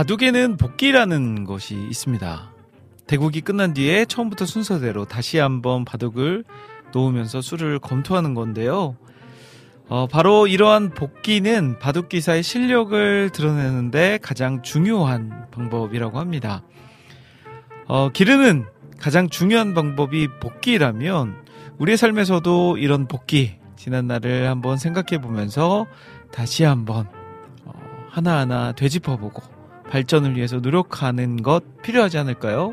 바둑에는 복기라는 것이 있습니다. 대국이 끝난 뒤에 처음부터 순서대로 다시 한번 바둑을 놓으면서 수를 검토하는 건데요. 어, 바로 이러한 복기는 바둑 기사의 실력을 드러내는데 가장 중요한 방법이라고 합니다. 어, 기르는 가장 중요한 방법이 복기라면 우리의 삶에서도 이런 복기 지난 날을 한번 생각해 보면서 다시 한번 어, 하나하나 되짚어보고 발전을 위해서 노력하는 것 필요하지 않을까요?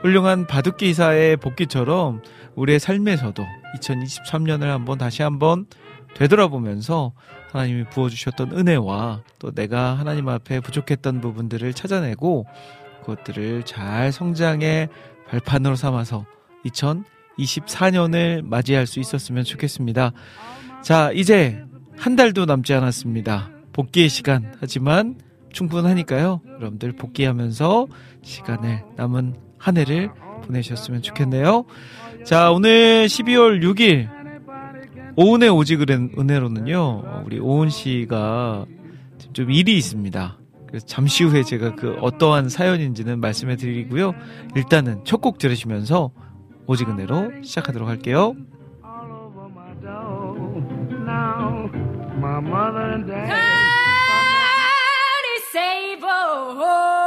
훌륭한 바둑기사의 복귀처럼 우리의 삶에서도 2023년을 한번 다시 한번 되돌아보면서 하나님이 부어주셨던 은혜와 또 내가 하나님 앞에 부족했던 부분들을 찾아내고 그것들을 잘 성장의 발판으로 삼아서 2024년을 맞이할 수 있었으면 좋겠습니다. 자, 이제 한 달도 남지 않았습니다. 복귀의 시간. 하지만 충분하니까요. 여러분들 복귀하면서 시간을 남은 한 해를 보내셨으면 좋겠네요. 자, 오늘 12월 6일 오은의 오직 은혜로는요. 우리 오은 씨가 좀 일이 있습니다. 그래서 잠시 후에 제가 그 어떠한 사연인지는 말씀해 드리고요. 일단은 첫 곡 들으시면서 오직 은혜로 시작하도록 할게요. sable. Oh, oh.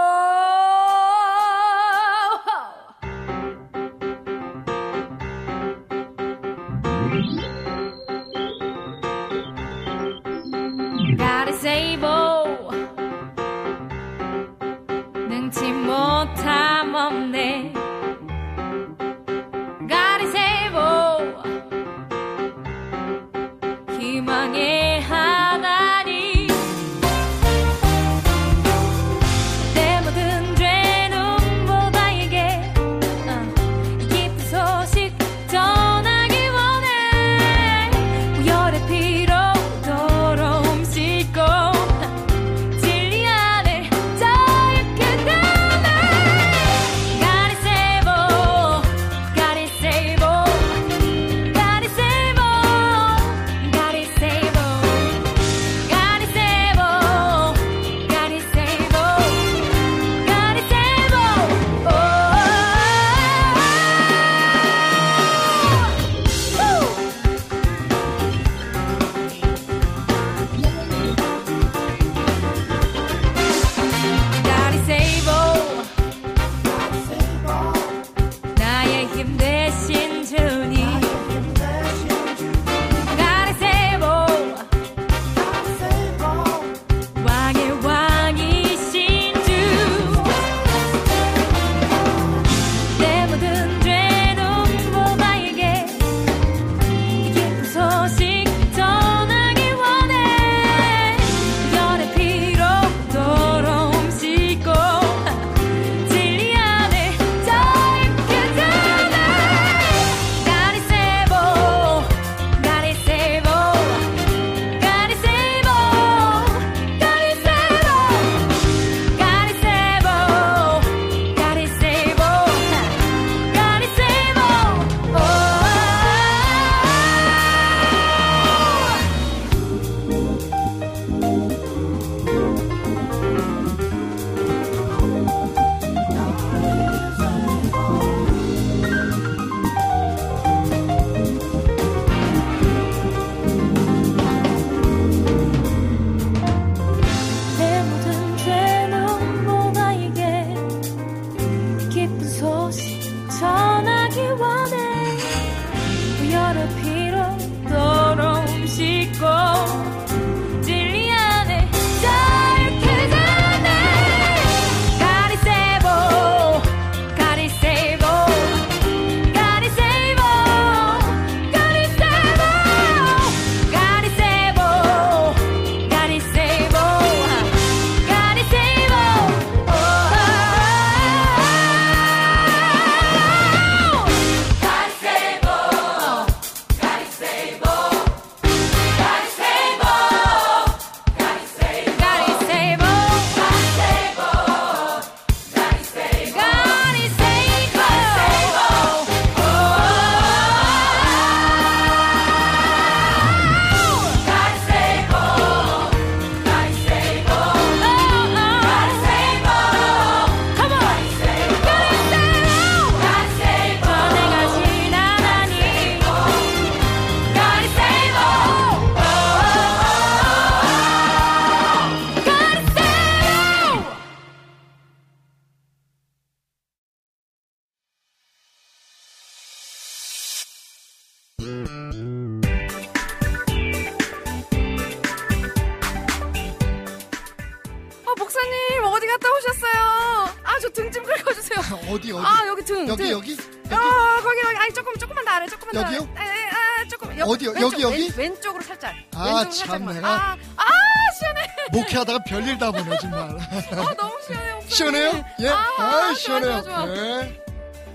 시원해. 시원해요? 예. 아, 아, 좋아, 시원해요. 좋아, 좋아. 네.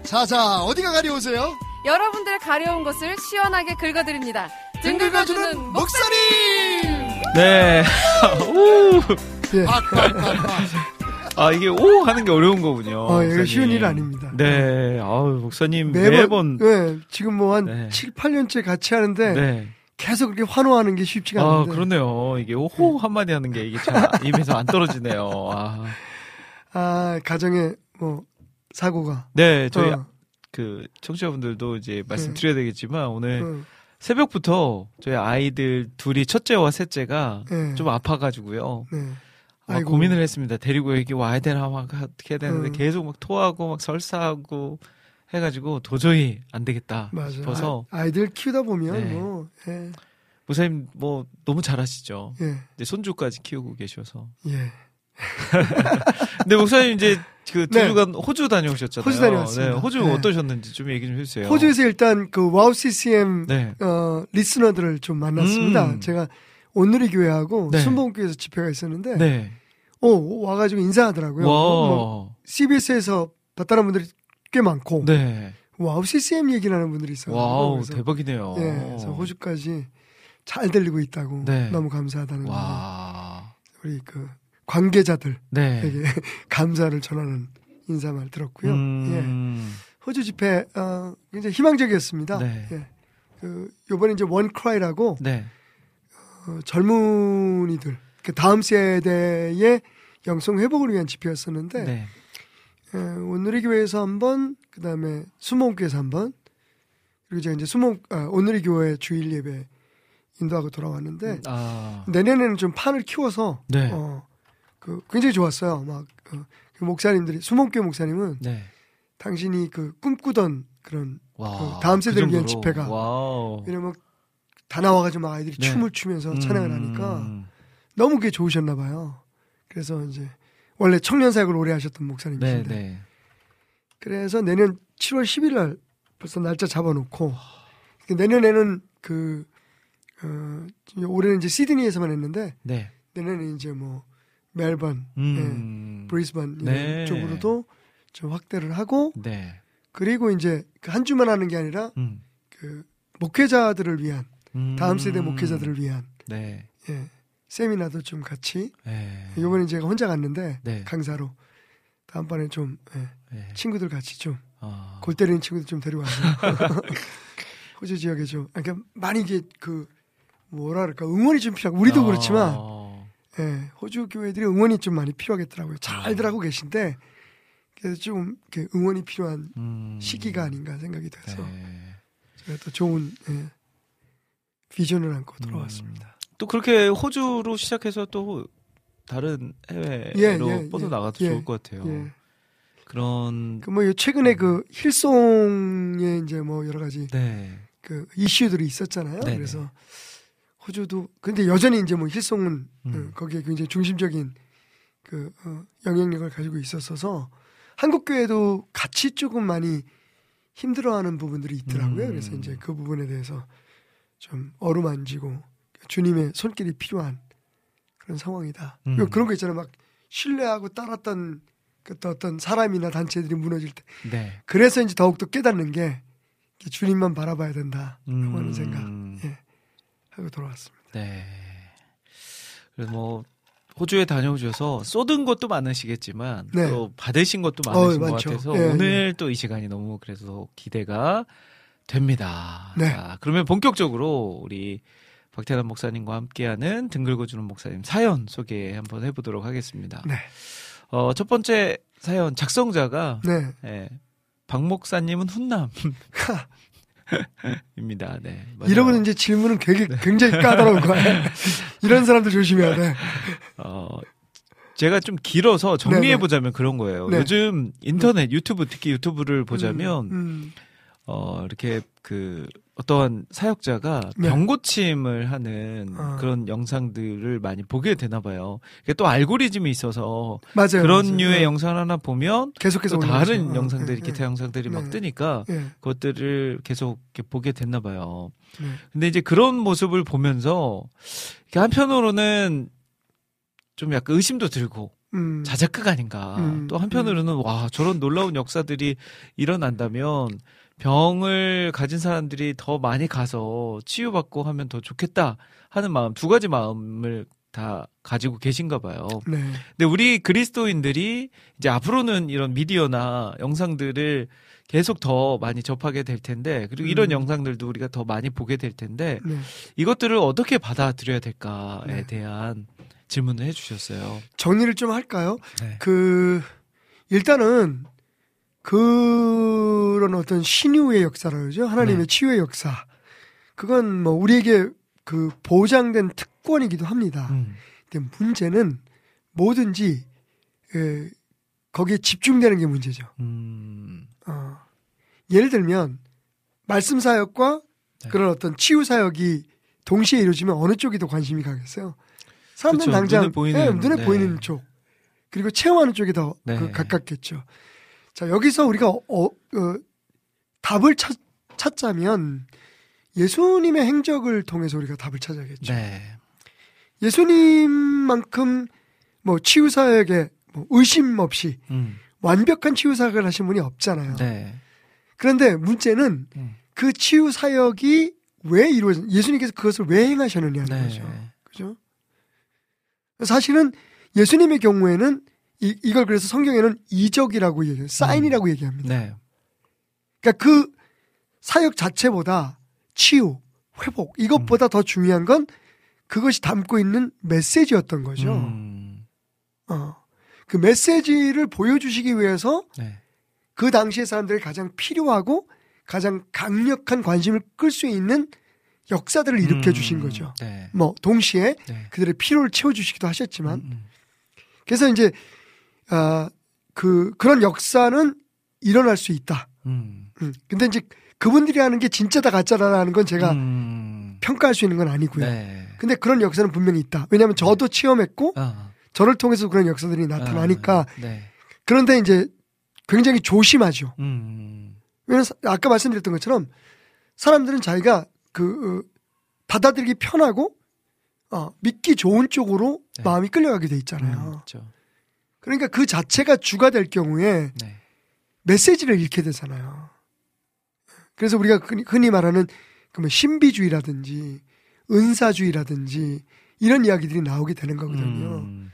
자자 어디가 가려우세요? 여러분들의 가려운 것을 시원하게 긁어드립니다. 등 긁어주는 목사님. 네. 오. 예. 팍팍팍팍. 아, 이게 오 하는 게 어려운 거군요. 어, 이거. 쉬운 일 아닙니다. 네. 아우, 목사님 매번, 매번, 예, 지금 뭐한 네. 7, 8년째 같이 하는데 네. 계속 그렇게 환호하는 게 쉽지가 아, 않은데. 그러네요. 이게 호 한마디 하는 게 이게 참 입에서 안 떨어지네요. 아. 아, 가정에 뭐 사고가 네, 저희 어, 그 청취자분들도 이제 말씀드려야 되겠지만 오늘 어, 새벽부터 저희 아이들 둘이 첫째와 셋째가 예. 좀 아파가지고요. 네. 막 아이고. 고민을 했습니다. 데리고 여기 와야 되나 막 어떻게 해야 되는데 음. 계속 막 토하고 막 설사하고 해가지고 도저히 안 되겠다 맞아. 싶어서 아, 이들 키우다 보면 네. 뭐 예. 목사님 뭐 너무 잘하시죠. 예. 이제 손주까지 키우고 계셔서. 예. 근데 목사님 이제 그 네. 두 주간 호주 다녀오셨잖아요. 호주 다녀왔습니다. 네, 호주 네. 어떠셨는지 좀 얘기 좀 해주세요. 호주에서 일단 그 WOW CCM 네. 어, 리스너들을 좀 만났습니다. 음. 제가 오늘의 교회하고 네. 순복음교회에서 집회가 있었는데 네. 어, 와가지고 인사하더라고요. 뭐 와. CBS에서 봤다는 분들이 꽤 많고 네. WOW CCM 얘기를 하는 분들이 있어요. 와우 그래서, 대박이네요. 예, 그래서 호주까지 잘 들리고 있다고 네. 너무 감사하다는 거 와. 우리 그 관계자들 에게 네. 감사를 전하는 인사말 들었고요. 예. 음. 호주 집회 어, 굉장히 희망적이었습니다. 네. 예. 그 요번에 이제 원크라이라고 네. 어, 젊은이들 그 다음 세대의 영성 회복을 위한 집회였었는데 네. 예, 오늘의 교회에서 한 번, 그 다음에 수목교에서 한 번, 그리고 제가 이제 수목 아, 오늘의 교회 주일 예배 인도하고 돌아왔는데 아. 내년에는 좀 판을 키워서 네. 어, 그 굉장히 좋았어요. 막 어, 그 목사님들이 수목교 목사님은 네. 당신이 그 꿈꾸던 그런 와. 그 다음 세대를 위한 정도로. 집회가. 왜냐면 다 나와가지고 막 아이들이 네. 춤을 추면서 찬양을 음. 하니까 너무 그게 좋으셨나 봐요. 그래서 이제 원래 청년 사역을 오래 하셨던 네, 목사님이신데 네. 그래서 내년 7월 10일 날 벌써 날짜 잡아놓고 내년에는 그 어, 올해는 이제 시드니에서만 했는데 네. 내년에 이제 뭐 멜번, 음. 브리스번 이런 네. 쪽으로도 좀 확대를 하고 네. 그리고 이제 그한 주만 하는 게 아니라 음. 그 목회자들을 위한 음. 다음 세대 목회자들을 위한 네. 예, 세미나도 좀 같이 네. 이번에 제가 혼자 갔는데 네. 강사로 다음번에 좀 예, 네. 친구들 같이 좀 아. 골 때리는 친구들 좀 데려와서 호주 지역에 좀 아, 그러니까 많이 이게 그 뭐라 그럴까 응원이 좀 필요하고 우리도 아. 그렇지만 예, 호주 교회들이 응원이 좀 많이 필요하겠더라고요. 잘들 아. 하고 계신데 그래서 좀 응원이 필요한 음. 시기가 아닌가 생각이 돼서 네. 제가 또 좋은 예, 비전을 안고 돌아왔습니다. 또 그렇게 호주로 시작해서 또 다른 해외로 예, 예, 뻗어 예. 나가도 예. 좋을 것 같아요. 예. 그런 그뭐 최근에 그 힐송에 이제 뭐 여러 가지 네. 그 이슈들이 있었잖아요. 네네. 그래서 호주도 근데 여전히 이제 뭐 힐송은 음. 어, 거기에 굉장히 중심적인 그 어, 영향력을 가지고 있었어서 한국 교회도 같이 조금 많이 힘들어하는 부분들이 있더라고요. 음. 그래서 이제 그 부분에 대해서 좀 어루만지고 주님의 손길이 필요한 그런 상황이다. 음. 그런 거 있잖아요. 막 신뢰하고 따랐던 그 어떤 사람이나 단체들이 무너질 때 네. 그래서 이제 더욱더 깨닫는 게 주님만 바라봐야 된다. 음. 하는 생각 예, 하고 돌아왔습니다. 네. 그래서 뭐 호주에 다녀오셔서 쏟은 것도 많으시겠지만 네. 또 받으신 것도 많으신 어, 것 많죠. 같아서 예, 오늘 또이 시간이 너무 그래서 기대가 됩니다. 네. 자, 그러면 본격적으로 우리 박태남 목사님과 함께하는 등글고주는 목사님 사연 소개 한번 해보도록 하겠습니다. 네, 어, 첫 번째 사연 작성자가 네. 예, 박 목사님은 훈남. 입니다. 네. 맞아요. 이러면 이제 질문은 되게 굉장히 까다로운 거예요. 이런 사람들 조심해야 돼. 어, 제가 좀 길어서 정리해 네네. 보자면 그런 거예요. 네. 요즘 인터넷, 유튜브 특히 유튜브를 보자면 음, 음, 어, 이렇게 그 어떠한 사역자가 네. 병고침을 하는 아. 그런 영상들을 많이 보게 되나 봐요. 이게 또 알고리즘이 있어서 맞아요. 그런 맞아요. 류의 네. 영상 하나 보면 계속해서. 다른 어, 영상들이 네, 기타 영상들이 막 네. 뜨니까 네. 그것들을 계속 이렇게 보게 됐나 봐요. 네. 근데 이제 그런 모습을 보면서 한편으로는 좀 약간 의심도 들고 음. 자작극 아닌가. 음, 또 한편으로는 와 저런 놀라운 역사들이 일어난다면 병을 가진 사람들이 더 많이 가서 치유받고 하면 더 좋겠다 하는 마음 두 가지 마음을 다 가지고 계신가 봐요. 네. 근데 우리 그리스도인들이 이제 앞으로는 이런 미디어나 영상들을 계속 더 많이 접하게 될 텐데 그리고 이런 음. 영상들도 우리가 더 많이 보게 될 텐데 네. 이것들을 어떻게 받아들여야 될까에 네. 대한 질문을 해주셨어요. 정리를 좀 할까요? 네. 그 일단은 그런 어떤 신유의 역사라 그러죠. 하나님의 네. 치유의 역사. 그건 뭐 우리에게 그 보장된 특권이기도 합니다. 음. 근데 문제는 뭐든지 에, 거기에 집중되는 게 문제죠. 음. 어, 예를 들면 말씀 사역과 네. 그런 어떤 치유 사역이 동시에 이루어지면 어느 쪽이 더 관심이 가겠어요? 사람들은 그쵸, 당장 눈에 보이는, 예, 눈에 네. 보이는 쪽 그리고 체험하는 쪽이 더 네. 그 가깝겠죠. 자 여기서 우리가 어, 어, 답을 찾, 찾자면 예수님의 행적을 통해서 우리가 답을 찾아야겠죠. 네. 예수님만큼 뭐 치유 사역에 뭐 의심 없이 음. 완벽한 치유 사역을 하신 분이 없잖아요. 네. 그런데 문제는 음. 그 치유 사역이 왜 이루어진 예수님께서 그것을 왜 행하셨느냐는 네. 거죠. 그죠? 사실은 예수님의 경우에는 이, 이걸 그래서 성경에는 이적이라고 얘기해요. 사인이라고 얘기합니다. 네. 그러니까 그 사역 자체보다 치유, 회복 이것보다 더 중요한 건 그것이 담고 있는 메시지였던 거죠. 음. 어. 그 메시지를 보여주시기 위해서 네. 그 당시의 사람들이 가장 필요하고 가장 강력한 관심을 끌 수 있는 역사들을 일으켜 주신 음. 거죠. 네. 뭐 동시에 네. 그들의 필요를 채워 주시기도 하셨지만 음, 음. 그래서 이제 아 그 그런 역사는 일어날 수 있다. 음. 음. 근데 이제 그분들이 하는 게 진짜다 가짜다라는 건 제가 음. 평가할 수 있는 건 아니고요. 네. 근데 그런 역사는 분명히 있다. 왜냐하면 저도 체험했고 아. 저를 통해서 그런 역사들이 나타나니까 아, 네. 그런데 이제 굉장히 조심하죠. 음. 왜냐면 사- 아까 말씀드렸던 것처럼 사람들은 자기가 그 어, 받아들이기 편하고 어, 믿기 좋은 쪽으로 네. 마음이 끌려가게 돼 음, 있잖아요. 그렇죠. 그러니까 그 자체가 주가 될 경우에 네. 메시지를 잃게 되잖아요. 그래서 우리가 흔히- 말하는 그뭐 신비주의라든지 은사주의라든지 이런 이야기들이 나오게 되는 거거든요. 음.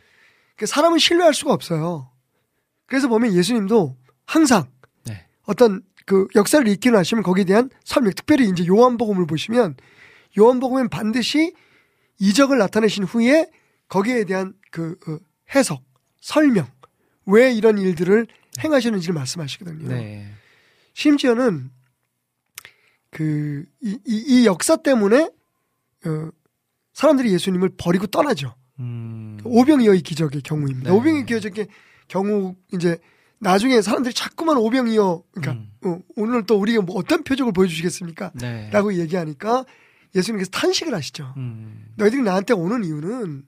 그 사람은 신뢰할 수가 없어요. 그래서 보면 예수님도 항상 네. 어떤 그 역사를 읽기는 하시면 거기에 대한 설명, 특별히 이제 요한복음을 보시면 요한복음엔 반드시 이적을 나타내신 후에 거기에 대한 그 어, 해석, 설명, 왜 이런 일들을 행하셨는지를 말씀하시거든요. 네. 심지어는 그, 이, 이, 이 역사 때문에, 어, 사람들이 예수님을 버리고 떠나죠. 음. 오병이어의 기적의 경우입니다. 네. 오병이어 기적의 경우, 이제, 나중에 사람들이 자꾸만 오병이어, 그러니까, 음. 어, 오늘 또 우리가 뭐 어떤 표적을 보여주시겠습니까? 네. 라고 얘기하니까 예수님께서 탄식을 하시죠. 음. 너희들이 나한테 오는 이유는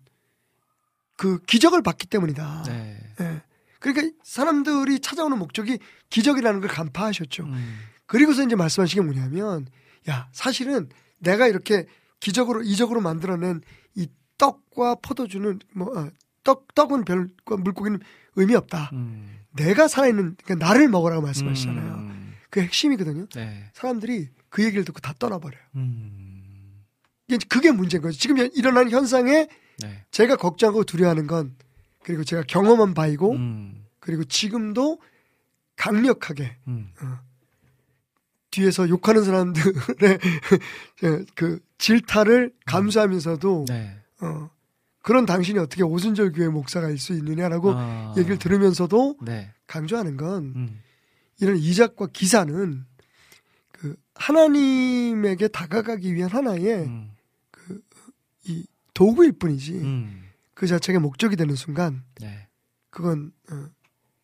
그 기적을 받기 때문이다. 네. 예. 그러니까 사람들이 찾아오는 목적이 기적이라는 걸 간파하셨죠. 음. 그리고서 이제 말씀하신 게 뭐냐면, 야, 사실은 내가 이렇게 기적으로, 이적으로 만들어낸 이 떡과 포도주는, 뭐, 어, 떡, 떡은 별, 물고기는 의미 없다. 음. 내가 살아있는, 그러니까 나를 먹으라고 말씀하시잖아요. 음. 그 핵심이거든요. 네. 사람들이 그 얘기를 듣고 다 떠나버려요. 음. 그게 문제인 거죠. 지금 일어난 현상에 네. 제가 걱정하고 두려워하는 건, 그리고 제가 경험한 바이고, 음. 그리고 지금도 강력하게 음. 뒤에서 욕하는 사람들의 그 질타를 감수하면서도 네. 어, 그런 당신이 어떻게 오순절 교회 목사가일 수 있느냐라고 아. 얘기를 들으면서도 네. 강조하는 건 음. 이런 이작과 기사는 그 하나님에게 다가가기 위한 하나의 음. 이 도구일 뿐이지 음. 그 자체가 목적이 되는 순간 네. 그건 어,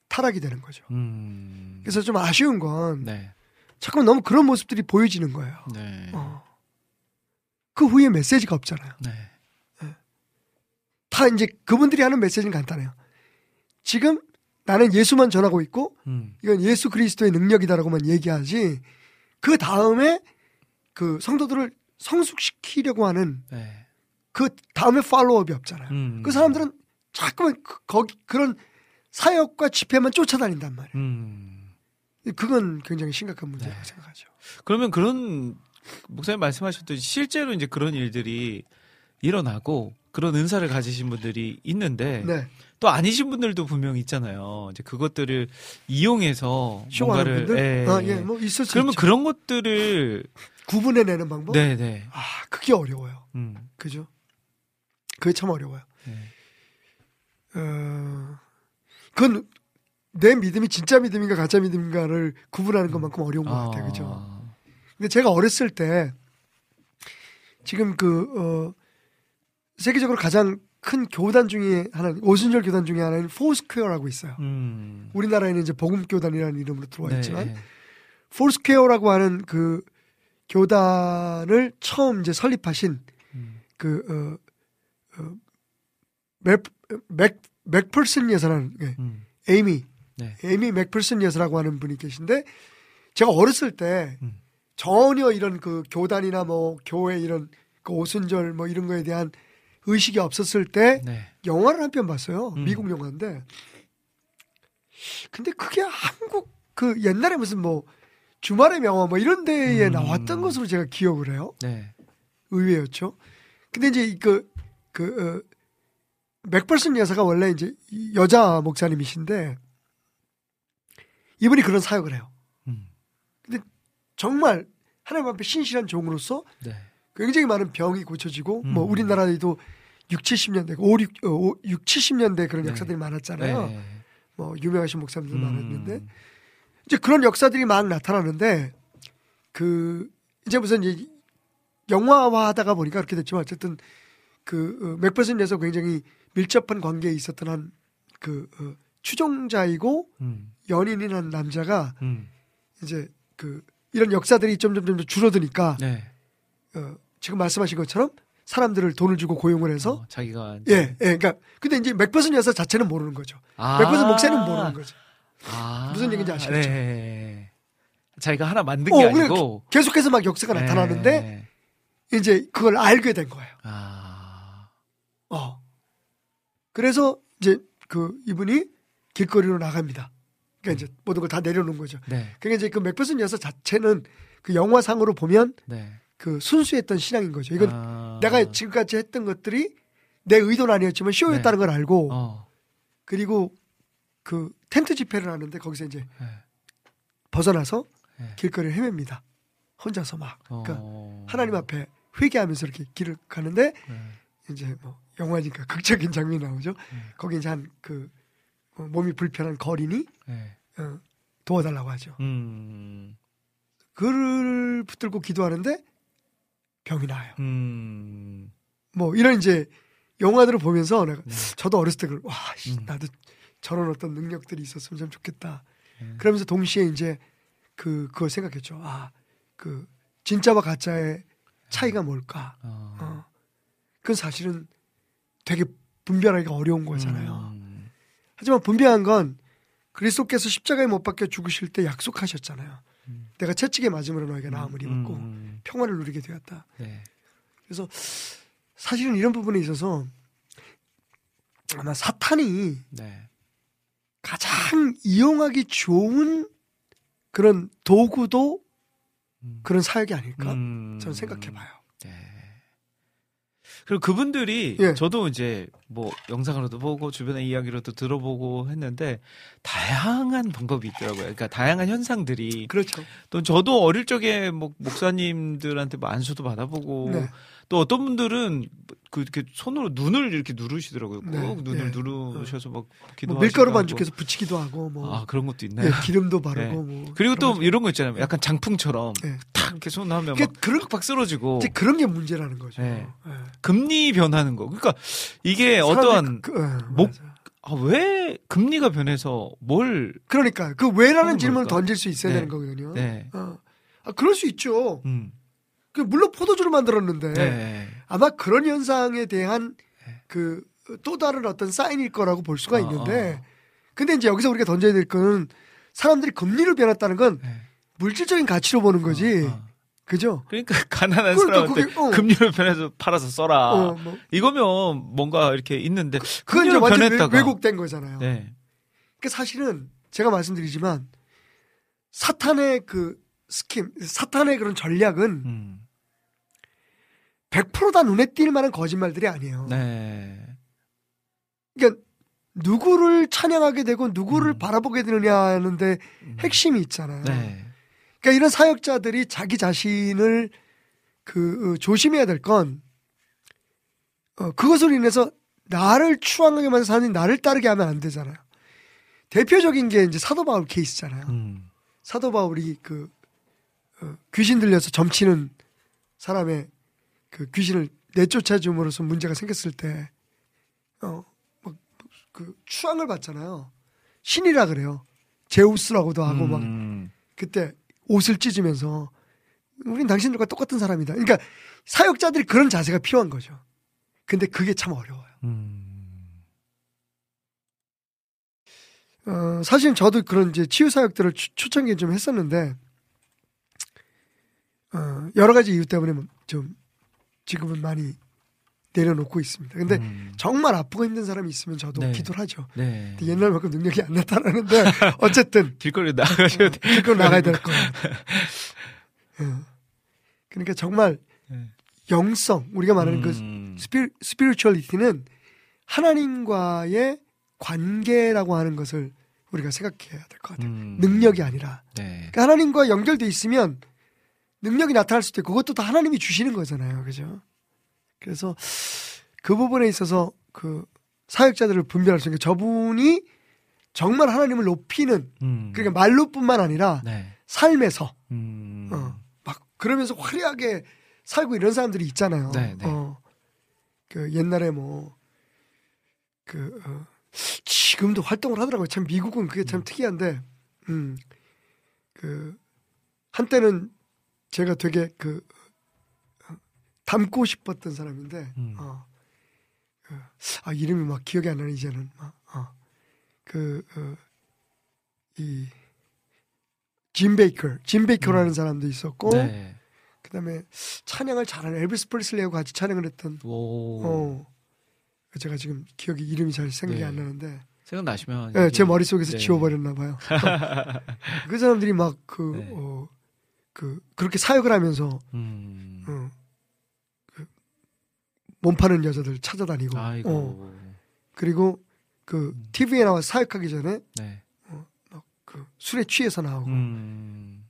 타락이 되는 거죠. 음. 그래서 좀 아쉬운 건 네. 잠깐만 너무 그런 모습들이 보여지는 거예요. 네. 어. 그 후에 메시지가 없잖아요. 네. 다 이제 그분들이 하는 메시지는 간단해요. 지금 나는 예수만 전하고 있고 음. 이건 예수 그리스도의 능력이다라고만 얘기하지 그 다음에 그 성도들을 성숙시키려고 하는 네. 그 다음에 팔로업이 없잖아요. 음. 그 사람들은 자꾸만 그, 거기 그런 사역과 집회만 쫓아다닌단 말이에요. 음. 그건 굉장히 심각한 문제라고 네. 생각하죠. 그러면 그런 목사님 말씀하셨듯이 실제로 이제 그런 일들이 일어나고 그런 은사를 가지신 분들이 있는데 네. 또 아니신 분들도 분명히 있잖아요. 이제 그것들을 이용해서 뭔가를 예. 아, 예, 뭐 있을 수 그러면 있죠. 그런 것들을 구분해내는 방법. 네, 네. 아, 그게 어려워요. 음. 그죠? 그게 참 어려워요. 네. 어, 그건 내 믿음이 진짜 믿음인가 가짜 믿음인가를 구분하는 것만큼 어려운 것 같아요. 그죠? 아. 근데 제가 어렸을 때 지금 그 어, 세계적으로 가장 큰 교단 중에 하나, 오순절 교단 중에 하나인 포스퀘어라고 있어요. 음. 우리나라에는 이제 복음교단이라는 이름으로 들어와 있지만 네. Foursquare라고 하는 그 교단을 처음 이제 설립하신 음. 그 어, 어, 맥, 맥, 맥펄슨 여사라는 예, 음. 에이미 네. 에이미 맥펄슨 여사라고 하는 분이 계신데 제가 어렸을 때 음. 전혀 이런 그 교단이나 뭐 교회 이런 그 오순절 뭐 이런 거에 대한 의식이 없었을 때 네. 영화를 한 편 봤어요. 음. 미국 영화인데. 근데 그게 한국 그 옛날에 무슨 뭐 주말의 명화 뭐 이런 데에 음. 나왔던 것으로 제가 기억을 해요. 네. 의외였죠. 근데 이제 그, 그, 어, 맥펄슨 여사가 원래 이제 이 여자 목사님이신데 이분이 그런 사역을 해요. 음. 정말 하나님 앞에 신실한 종으로서 네. 굉장히 많은 병이 고쳐지고 뭐 음. 우리나라에도 6, 70년대, 5, 6, 어, 5, 6 70년대 그런 네. 역사들이 많았잖아요. 네. 뭐 유명하신 목사님들 음. 많았는데 이제 그런 역사들이 막 나타나는데 그 이제 무슨 이제 영화화하다가 보니까 그렇게 됐지만 어쨌든 그 어, 맥버슨에서 굉장히 밀접한 관계에 있었던 한그 어, 추종자이고 음. 연인인 한 남자가 음. 이제 그 이런 역사들이 점점 점점 줄어드니까 네. 어, 지금 말씀하신 것처럼 사람들을 돈을 주고 고용을 해서 어, 자기가 예, 예, 그러니까 근데 이제 맥버슨 여사 자체는 모르는 거죠. 아. 맥버슨 목사는 모르는 거죠. 아. 무슨 얘기인지 아시겠죠? 네. 자기가 하나 만든 어, 게 그래, 아니고 계속해서 막 역사가 나타나는데 네. 이제 그걸 알게 된 거예요. 아. 어. 그래서 이제 그 이분이 길거리로 나갑니다. 그러니까 이제 모든 걸 다 내려놓은 거죠. 네. 그러니까 이제 그 맥버슨 여사 자체는 그 영화상으로 보면 네. 그 순수했던 신앙인 거죠. 이건 아. 내가 지금까지 했던 것들이 내 의도는 아니었지만 쇼였다는 걸 알고 어. 그리고 그 텐트 집회를 하는데 거기서 이제 네. 벗어나서 네. 길거리를 헤맵니다. 혼자서 막 그러니까 어. 하나님 앞에 회개하면서 이렇게 길을 가는데 네. 이제 뭐 영화니까 극적인 장면이 나오죠. 네. 거기 이제 한그 어, 몸이 불편한 거린이 네. 어, 도와달라고 하죠. 음. 그를 붙들고 기도하는데 병이 나요. 음. 뭐 이런 이제 영화들을 보면서 내가 네. 저도 어렸을 때 그걸 와 씨, 음. 나도 저런 어떤 능력들이 있었으면 참 좋겠다. 네. 그러면서 동시에 이제 그 그걸 생각했죠. 아 그 진짜와 가짜의 차이가 뭘까? 어. 어. 그건 사실은 되게 분별하기가 어려운 거잖아요. 음. 하지만 분명한 건 그리스도께서 십자가에 못 박혀 죽으실 때 약속하셨잖아요. 음. 내가 채찍에 맞음으로 너희가 나음을 음, 입었고 음. 평화를 누리게 되었다. 네. 그래서 사실은 이런 부분에 있어서 아마 사탄이 네. 가장 이용하기 좋은 그런 도구도 음. 그런 사역이 아닐까 음. 저는 생각해 봐요. 네. 그리고 그분들이 예. 저도 이제 뭐 영상으로도 보고 주변의 이야기로도 들어보고 했는데 다양한 방법이 있더라고요. 그러니까 다양한 현상들이 그렇죠. 또 저도 어릴 적에 뭐 목사님들한테 뭐 안수도 받아보고 네. 또 어떤 분들은 그 이렇게 손으로 눈을 이렇게 누르시더라고요. 꼭 네. 눈을 예. 누르셔서 막뭐 기도하시고 밀가루. 반죽해서 붙이기도 하고 뭐 아 그런 것도 있나요? 예, 기름도 바르고 네. 뭐 그리고 또 그런 이런 거 있잖아요. 약간 장풍처럼 네. 탁 이렇게 손 하면 그게 막 그런 팍팍 쓰러지고 이제 그런 게 문제라는 거죠. 네. 예. 금리 변하는 거. 그러니까 이게 어떠한 그, 그, 예, 목-. 아, 왜 금리가 변해서 뭘 그러니까 그 왜라는 질문을 걸까? 던질 수 있어야 네. 되는 거거든요. 네. 어. 아, 그럴 수 있죠. 음. 그 물론 포도주를 만들었는데 네. 아마 그런 현상에 대한 그 또 다른 어떤 사인일 거라고 볼 수가 어, 있는데 어. 근데 이제 여기서 우리가 던져야 될 거는 사람들이 금리를 변했다는 건 네. 물질적인 가치로 보는 거지. 어, 어. 그죠? 그러니까 가난한 그러니까 사람한테 그게, 어. 금리를 변해서 팔아서 써라. 어, 뭐. 이거면 뭔가 이렇게 있는데 그건 이제 완전 히 변했다가 왜곡된 거잖아요. 네. 그 사실은 제가 말씀드리지만 사탄의 그 스킴, 사탄의 그런 전략은 음. 100%다 눈에 띌 만한 거짓말들이 아니에요. 네. 그러니까 누구를 찬양하게 되고 누구를 음. 바라보게 되느냐 하는데 음. 핵심이 있잖아요. 네. 그러니까 이런 사역자들이 자기 자신을 그 어, 조심해야 될건 어, 그것으로 인해서 나를 추앙하게 만든 사람이 나를 따르게 하면 안 되잖아요. 대표적인 게 이제 사도 바울 케이스잖아요. 음. 사도 바울이 그 어, 귀신 들려서 점치는 사람의 그 귀신을 내쫓아 줌으로써 문제가 생겼을 때 어, 막, 그 추앙을 받잖아요. 신이라 그래요. 제우스라고도 하고 막 음. 그때 옷을 찢으면서 우린 당신들과 똑같은 사람이다. 그러니까 사역자들이 그런 자세가 필요한 거죠. 근데 그게 참 어려워요. 음. 어, 사실 저도 그런 이제 치유 사역들을 추- 초창기에 좀 했었는데 어, 여러 가지 이유 때문에 좀 지금은 많이 내려놓고 있습니다. 근데 음. 정말 아프고 힘든 사람이 있으면 저도 네. 기도를 하죠. 네. 근데 옛날만큼 능력이 안 나타나는데 어쨌든 길거리 나가셔야 돼. 그걸 나가야 될 거예요. 어. 그러니까 정말 네. 영성 우리가 말하는 그 음. 스피, 스피리추얼리티는 하나님과의 관계라고 하는 것을 우리가 생각해야 될 것 같아요. 음. 능력이 아니라 네. 그러니까 하나님과 연결돼 있으면 능력이 나타날 수도 있고 그것도 다 하나님이 주시는 거잖아요. 그죠? 그래서 그 부분에 있어서 그 사역자들을 분별할 수 있는 게 저분이 정말 하나님을 높이는 음. 그러니까 말로뿐만 아니라 네. 삶에서 음. 어, 막 그러면서 화려하게 살고 이런 사람들이 있잖아요. 네, 네. 어, 그 옛날에 뭐그 어, 지금도 활동을 하더라고요. 참 미국은 그게 참 특이한데, 음, 그 한때는 제가 되게 그 어, 닮고 싶었던 사람인데, 음. 어, 그, 아 이름이 막 기억이 안 나네 이제는 막, 어, 그, 어, 이, 짐 베이커, 짐 베이커라는 사람도 있었고, 음. 네. 그다음에 찬양을 잘하는 엘비스 프리슬리하고 같이 찬양을 했던, 오. 어, 제가 지금 기억이 이름이 잘 생각이 네. 안 나는데, 생각나시면 네, 제 머릿속에서 네. 지워버렸나 봐요. 그 사람들이 막 그, 네. 어, 그, 그렇게 사역을 하면서, 음. 어, 그, 몸 파는 여자들 찾아다니고, 아이고. 어, 그리고 그, 음. TV에 나와 사역하기 전에 네. 그 술에 취해서 나오고, 음.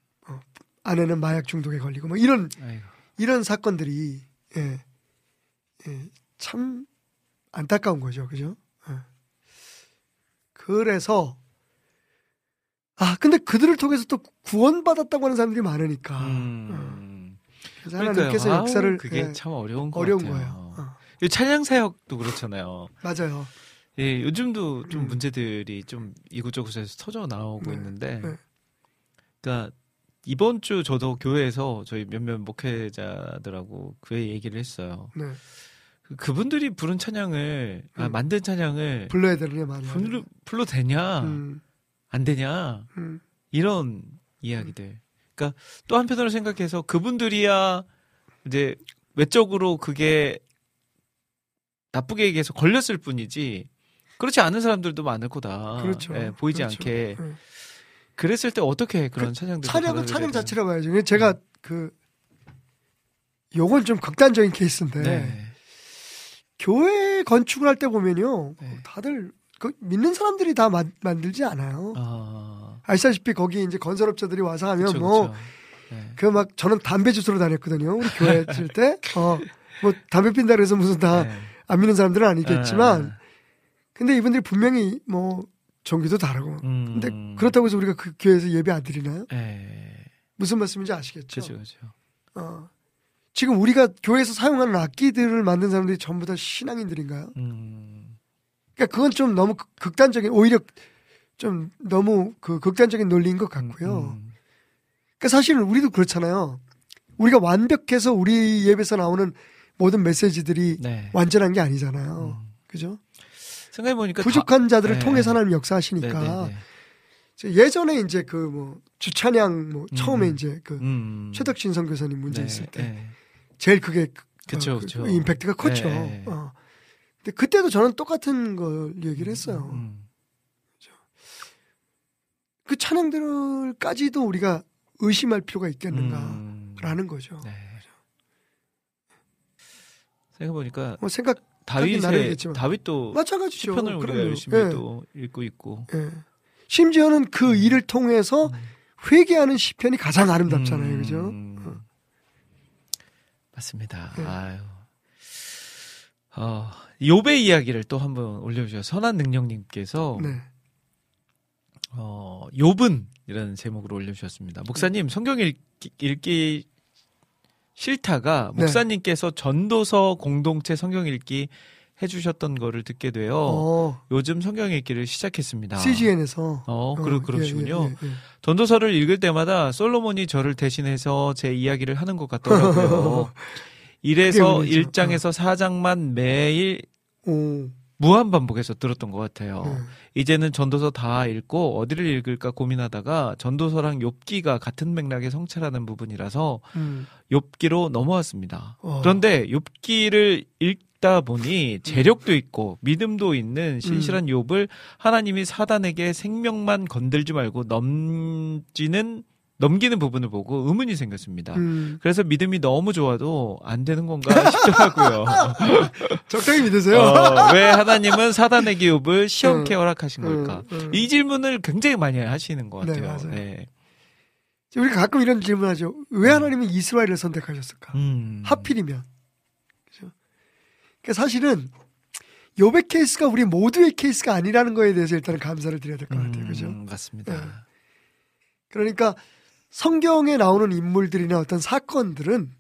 아내는 마약 중독에 걸리고, 뭐 이런, 아이고. 이런 사건들이, 예, 예, 참 안타까운 거죠. 그죠? 예. 그래서, 아, 근데 그들을 통해서 또 구원받았다고 하는 사람들이 많으니까. 어. 음. 그래서 그러니까요. 하나님께서 아우, 역사를 그게 예, 참 어려운 거 어려운 같아요. 거예요. 어, 이 찬양 사역도 그렇잖아요. 맞아요. 예, 요즘도 좀 음. 문제들이 좀 이곳저곳에서 터져 나오고 네, 있는데, 네. 그러니까 이번 주 저도 교회에서 저희 몇몇 목회자들하고 교회 얘기를 했어요. 네. 그- 그분들이 부른 찬양을 아, 음. 만든 찬양을 불러야 되느냐. 불러 불러 되냐 음, 안 되냐 음, 이런 이야기들. 그러니까 또 한편으로 생각해서 그분들이야 이제 외적으로 그게 나쁘게 얘기해서 걸렸을 뿐이지 그렇지 않은 사람들도 많을 거다. 그렇죠. 예, 보이지 그렇죠. 않게. 예. 그랬을 때 어떻게 그런 찬양들 찬양은 찬양 자체라 봐야죠. 제가 음. 그, 요건 좀 극단적인 케이스인데, 네. 교회 건축을 할 때 보면요. 네. 다들 그 믿는 사람들이 다 만, 만들지 않아요. 아, 아시다시피 거기 이제 건설업자들이 와서 하면 뭐 그쵸. 네. 그막 저는 담배 주스로 다녔거든요. 우리 교회 있을 때. 어, 뭐 담배 핀다 그래서 무슨 다안 네. 믿는 사람들은 아니겠지만 아, 근데 이분들이 분명히 뭐 종교도 다르고 음. 근데 그렇다고 해서 우리가 그 교회에서 예배 안 드리나요? 예. 무슨 말씀인지 아시겠죠? 그죠, 그죠. 어. 지금 우리가 교회에서 사용하는 악기들을 만든 사람들이 전부 다 신앙인들인가요? 음. 그러니까 그건 좀 너무 극- 극단적인 오히려 좀 너무 그 극단적인 논리인 것 같고요. 음, 그러니까 사실은 우리도 그렇잖아요. 우리가 완벽해서 우리 예배에서 나오는 모든 메시지들이 네. 완전한 게 아니잖아요. 음. 그죠? 생각해 보니까 부족한 자들을 네. 통해서 하나님 역사하시니까 예전에 이제 그 뭐 주찬양 뭐 처음에 음. 이제 그 음. 최덕진 선교사님 문제 있을 때 네. 제일 크게 그- 그쵸, 어, 그-. 그 임팩트가 컸죠. 네. 어. 근데 그때도 저는 똑같은 걸 얘기를 했어요. 음. 그 찬양들까지도 우리가 의심할 필요가 있겠는가라는 음. 거죠. 네. 생각해 보니까 뭐 생각 다윗의. 다윗도 마찬가지죠. 시편을 우리가 그럼요. 열심히 예, 또 읽고 있고 예. 심지어는 그 일을 통해서 회개하는 시편이 가장 아름답잖아요, 음. 그죠? 어. 맞습니다. 네. 아유. 어, 요배 이야기를 또 한번 올려주셔. 선한 능력님께서 네. 어, 욥은 이라는 제목으로 올려주셨습니다. 목사님 성경 읽기, 읽기 싫다가 네. 목사님께서 전도서 공동체 성경 읽기 해주셨던 거를 듣게 되어 어, 요즘 성경 읽기를 시작했습니다. CGN에서 어, 그러, 그러시군요. 예, 예, 예. 전도서를 읽을 때마다 솔로몬이 저를 대신해서 제 이야기를 하는 것 같더라고요. 이래서 그게 문제죠. 1장에서 4장만 매일 오, 무한 반복해서 들었던 것 같아요. 네. 이제는 전도서 다 읽고 어디를 읽을까 고민하다가 전도서랑 욥기가 같은 맥락의 성찰하는 부분이라서 음. 욥기로 넘어왔습니다. 어. 그런데 욥기를 읽다 보니 재력도 있고 믿음도 있는 신실한 욥을 하나님이 사단에게 생명만 건들지 말고 넘지는 넘기는 부분을 보고 의문이 생겼습니다. 음. 그래서 믿음이 너무 좋아도 안 되는 건가 싶더라고요. 적당히 믿으세요. 어, 왜 하나님은 사단에게 욥을 시험케 음. 허락하신 걸까? 음, 음. 이 질문을 굉장히 많이 하시는 것 네, 같아요. 맞아요. 네. 우리가 가끔 이런 질문하죠. 왜 하나님은 이스라엘을 선택하셨을까? 음. 하필이면. 그죠? 그러니까 사실은 욥의 케이스가 우리 모두의 케이스가 아니라는 거에 대해서 일단은 감사를 드려야 될 것 같아요. 그죠? 음, 맞습니다. 네. 그러니까 성경에 나오는 인물들이나 어떤 사건들은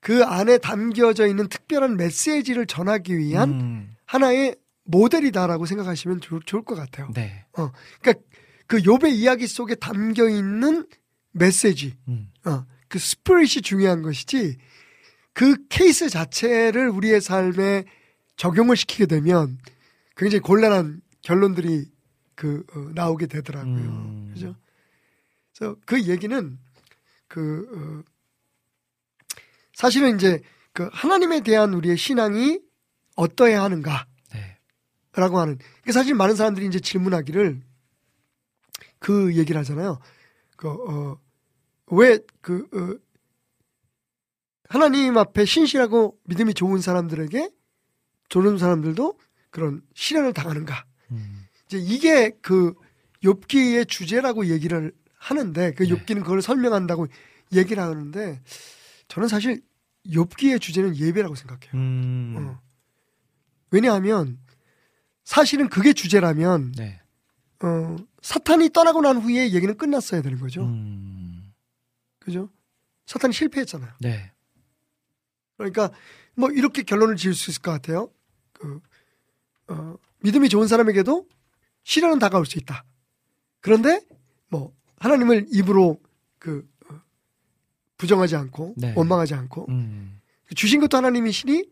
그 안에 담겨져 있는 특별한 메시지를 전하기 위한 음, 하나의 모델이다라고 생각하시면 좋, 좋을 것 같아요. 네. 그러니까 그 욥의 이야기 속에 담겨 있는 메시지, 음, 어, 그 스피릿이 중요한 것이지 그 케이스 자체를 우리의 삶에 적용을 시키게 되면 굉장히 곤란한 결론들이 그 어, 나오게 되더라고요. 음. 그죠? 그래서 그 얘기는 그 어, 사실은 이제 그 하나님에 대한 우리의 신앙이 어떠해야 하는가? 네. 라고 하는. 그 사실 많은 사람들이 이제 질문하기를 그 얘기를 하잖아요. 그, 어, 왜, 그, 어, 하나님 앞에 신실하고 믿음이 좋은 사람들에게 좋은 사람들도 그런 시련을 당하는가. 음, 이제 이게 그 욥기의 주제라고 얘기를 하는데 그 네. 욥기는 그걸 설명한다고 얘기를 하는데 저는 사실 욥기의 주제는 예배라고 생각해요. 음, 어. 왜냐하면 사실은 그게 주제라면 네. 어, 사탄이 떠나고 난 후에 얘기는 끝났어야 되는 거죠. 음, 그죠? 사탄이 실패했잖아요. 네. 그러니까 뭐 이렇게 결론을 지을 수 있을 것 같아요. 그 어, 믿음이 좋은 사람에게도 시련은 다가올 수 있다. 그런데 뭐 하나님을 입으로 그 어, 부정하지 않고 네. 원망하지 않고 음, 주신 것도 하나님이시니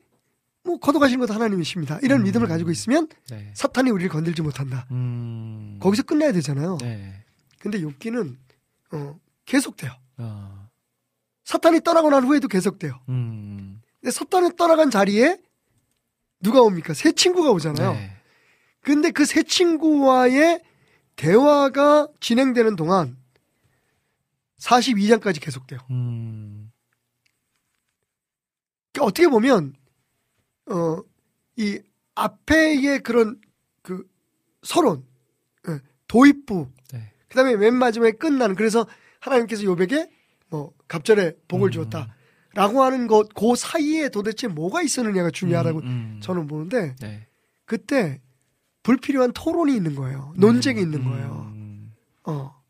뭐 걷어가신 것도 하나님이십니다. 이런 음. 믿음을 가지고 있으면 네. 사탄이 우리를 건들지 못한다. 음, 거기서 끝나야 되잖아요. 네. 근데 욥기는 어, 계속돼요. 어, 사탄이 떠나고 난 후에도 계속돼요. 음, 근데 사탄이 떠나간 자리에 누가 옵니까? 새 친구가 오잖아요. 네. 근데 그 새 친구와의 대화가 진행되는 동안 42장까지 계속돼요. 음, 그러니까 어떻게 보면 어, 이 앞에의 그런 그 서론, 예, 도입부, 네. 그다음에 맨 마지막에 끝나는 그래서 하나님께서 요백에 뭐 갑절에 복을 음. 주었다라고 하는 것, 그 사이에 도대체 뭐가 있었느냐가 중요하다고 음, 음. 저는 보는데 네. 그때 불필요한 토론이 있는 거예요. 논쟁이 있는 거예요. 음, 어.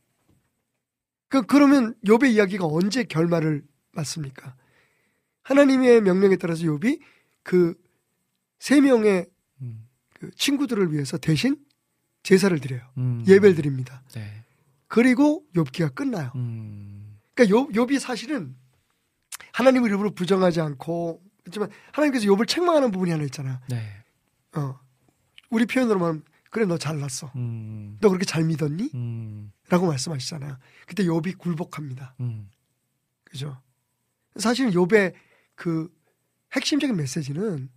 그 그러면 욥의 이야기가 언제 결말을 맞습니까? 하나님의 명령에 따라서 욥이 그 세 명의 음, 그 친구들을 위해서 대신 제사를 드려요. 음. 예배를 드립니다. 네. 그리고 욥기가 끝나요. 음, 그러니까 욥, 욥이 사실은 하나님을 일부러 부정하지 않고 그렇지만 하나님께서 욥을 책망하는 부분이 하나 있잖아. 네. 어. 우리 표현으로 말하면 그래 너 잘났어. 음. 너 그렇게 잘 믿었니? 음. 라고 말씀하시잖아요. 그때 욥이 굴복합니다. 음. 그죠? 사실 욥의 그 핵심적인 메시지는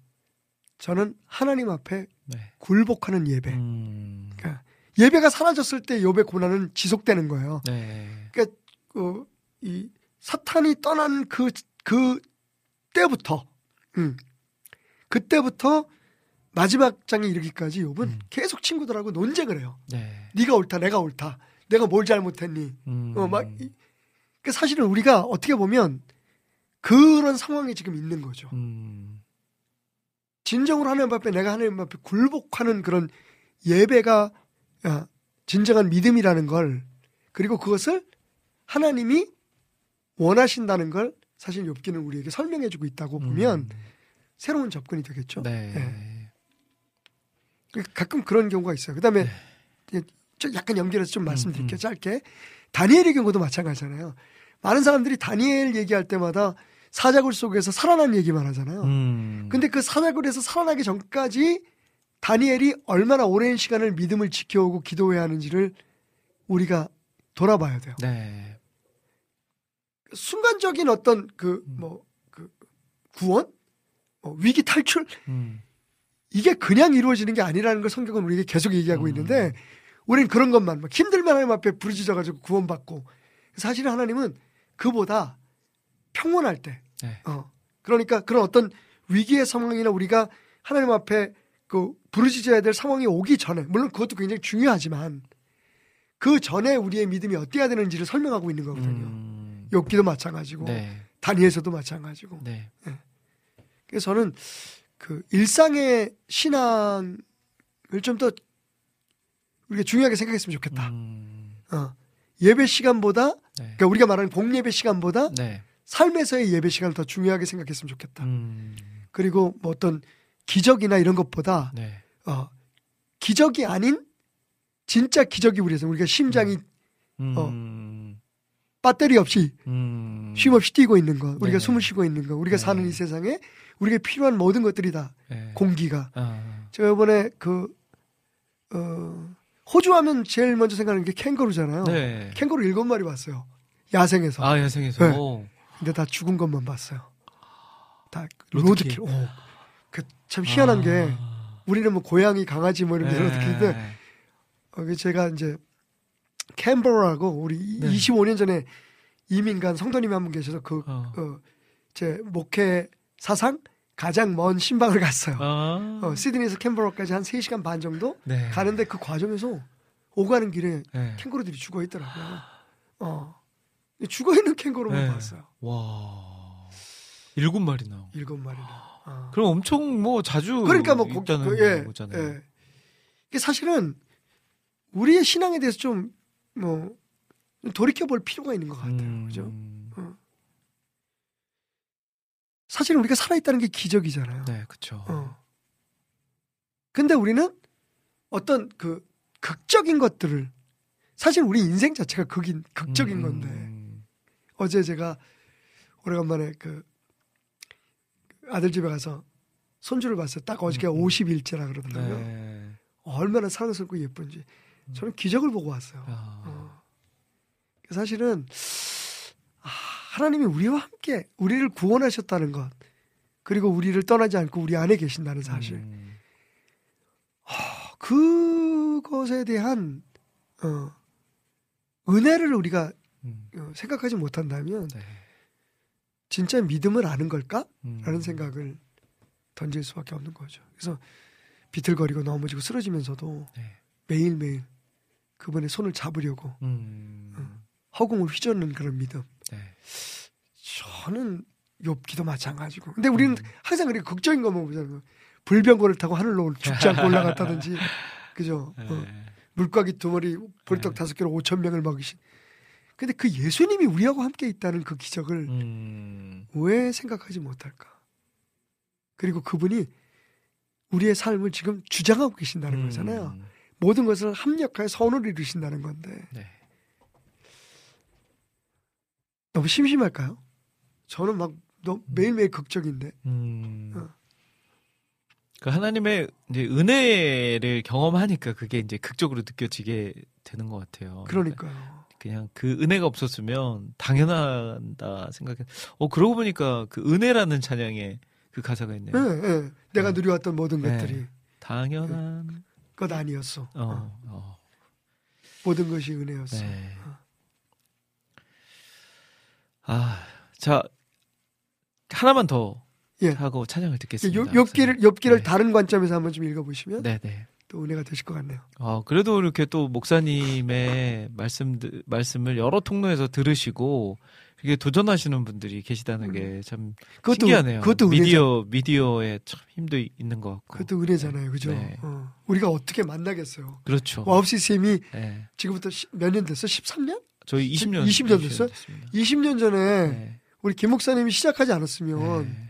저는 하나님 앞에 네. 굴복하는 예배. 음. 그러니까 예배가 사라졌을 때 욥의 고난은 지속되는 거예요. 네. 어, 이 사탄이 떠난 그, 그 때부터, 음, 그때부터 마지막 장에 이르기까지 욥은 음. 계속 친구들하고 논쟁을 해요. 네. 네가 옳다, 내가 옳다, 내가 뭘 잘못했니? 음. 어, 막, 이- 그 사실은 우리가 어떻게 보면 그런 상황에 지금 있는 거죠. 음. 진정으로 하나님 앞에 내가 하나님 앞에 굴복하는 그런 예배가 아, 진정한 믿음이라는 걸 그리고 그것을 하나님이 원하신다는 걸 사실 욥기는 우리에게 설명해주고 있다고 보면 음. 새로운 접근이 되겠죠. 네. 예. 가끔 그런 경우가 있어요. 그다음에 네. 좀 약간 연결해서 좀 말씀드릴게요. 음. 짧게 다니엘의 경우도 마찬가지잖아요. 많은 사람들이 다니엘 얘기할 때마다 사자굴 속에서 살아난 얘기만 하잖아요. 음. 근데 그 사자굴에서 살아나기 전까지 다니엘이 얼마나 오랜 시간을 믿음을 지켜오고 기도해야 하는지를 우리가 돌아봐야 돼요. 네. 순간적인 어떤 그 뭐그 구원, 뭐 위기 탈출 음. 이게 그냥 이루어지는 게 아니라는 걸 성경은 우리에게 계속 얘기하고 음. 있는데 우리는 그런 것만 막 힘들면 하나님 앞에 부르짖어 가지고 구원받고 사실은 하나님은 그보다 평온할 때, 네. 어 그러니까 그런 어떤 위기의 상황이나 우리가 하나님 앞에 그 부르짖어야 될 상황이 오기 전에 물론 그것도 굉장히 중요하지만 그 전에 우리의 믿음이 어때야 되는지를 설명하고 있는 거거든요. 음. 욥기도 마찬가지고 네. 다니엘서도 마찬가지고. 네. 그래서 저는 그 일상의 신앙을 좀 더 우리가 중요하게 생각했으면 좋겠다. 음. 어. 예배 시간보다 네. 그러니까 우리가 말하는 공예배 시간보다 네. 삶에서의 예배 시간을 더 중요하게 생각했으면 좋겠다. 음. 그리고 뭐 어떤 기적이나 이런 것보다 네. 어, 기적이 아닌 진짜 기적이 우리에서 우리가 심장이 어. 음. 배터리 없이 음. 쉼 없이 뛰고 있는 것, 우리가 네. 숨을 쉬고 있는 것, 우리가 네. 사는 이 세상에 우리가 필요한 모든 것들이 다 네. 공기가 아. 제가 이번에 그, 어, 호주 하면 제일 먼저 생각하는 게 캥거루잖아요. 네. 캥거루 일곱 마리 봤어요. 야생에서. 아, 야생에서. 네. 오. 근데 다 죽은 것만 봤어요. 다 로드킬. 로드킬. 오. 그 참 희한한 게 아. 우리는 뭐 고양이, 강아지 뭐 이런 게 로드킬인데 네. 어, 그 제가 이제 캔버라고 우리 네. 25년 전에 이민 간 성도님이 한 분 계셔서 그, 어. 어, 제 목회 사상 가장 먼 신방을 갔어요. 아. 어, 시드니에서 캔버라까지 한 3시간 반 정도 네. 가는데 그 과정에서 오가는 길에 네. 캥거루들이 죽어 있더라고요. 어. 죽어 있는 캥거루만 네. 봤어요. 와. 일곱 마리나. 일곱 마리나. 어. 그럼 엄청 뭐 자주 그러니까 뭐 거- 있다는 그, 예, 거잖아요. 예. 이게 사실은 우리의 신앙에 대해서 좀 뭐 돌이켜 볼 필요가 있는 것 같아요. 음. 그죠? 사실 우리가 살아있다는 게 기적이잖아요. 네, 그렇죠. 어. 근데 우리는 어떤 그 극적인 것들을 사실 우리 인생 자체가 극인 극적인 음, 건데 음. 어제 제가 오래간만에 그 아들 집에 가서 손주를 봤어요. 딱 어저께 음, 음. 50일째라 그러더라고요. 네. 얼마나 사랑스럽고 예쁜지 저는 기적을 보고 왔어요. 아. 어. 사실은 아, 하나님이 우리와 함께 우리를 구원하셨다는 것 그리고 우리를 떠나지 않고 우리 안에 계신다는 사실 음. 그것에 대한 어, 은혜를 우리가 음. 어, 생각하지 못한다면 네. 진짜 믿음을 아는 걸까? 음. 라는 생각을 던질 수밖에 없는 거죠. 그래서 비틀거리고 넘어지고 쓰러지면서도 네. 매일매일 그분의 손을 잡으려고 음. 허공을 휘젓는 그런 믿음. 네. 저는 욥기도 마찬가지고. 근데 우리는 음. 항상 그렇게 극적인 것만 보잖아요. 불병거를 타고 하늘로 죽지 않고 올라갔다든지, 그죠? 네. 어. 물고기 두 마리, 볼떡 네. 다섯 개로 오천 명을 먹이신. 근데 그 예수님이 우리하고 함께 있다는 그 기적을 음. 왜 생각하지 못할까? 그리고 그분이 우리의 삶을 지금 주장하고 계신다는 음. 거잖아요. 모든 것을 합력하여 선을 이루신다는 건데. 네. 너무 심심할까요? 저는 막 너, 매일매일 극적인데. 음. 어. 그 하나님의 이제 은혜를 경험하니까 그게 이제 극적으로 느껴지게 되는 것 같아요. 그러니까요. 그냥 그 은혜가 없었으면 당연하다 생각해. 어 그러고 보니까 그 은혜라는 찬양에 그 가사가 있네요. 예, 예. 내가 네. 누려왔던 모든 네. 것들이 당연한. 것 아니었어. 어. 어. 어. 모든 것이 은혜였어. 네. 아, 자 하나만 더 예. 하고 찬양을 듣겠습니다. 요, 욥기를 욥기를 네. 다른 관점에서 한번 좀 읽어보시면 네, 네. 또 은혜가 되실 것 같네요. 어, 그래도 이렇게 또 목사님의 말씀 말씀을 여러 통로에서 들으시고 이게 도전하시는 분들이 계시다는 게참 그것도 신기하네요. 그것도. 미디어 미디어에 참 힘도 있는 것 같고. 그것도 은혜잖아요, 그죠? 네. 어. 우리가 어떻게 만나겠어요? 그렇죠. 와우씨 쌤이 네. 지금부터 몇 년 됐어? 13년? 저희 20년 20년 됐어요? 됐습니다. 20년 전에 네. 우리 김 목사님이 시작하지 않았으면 네.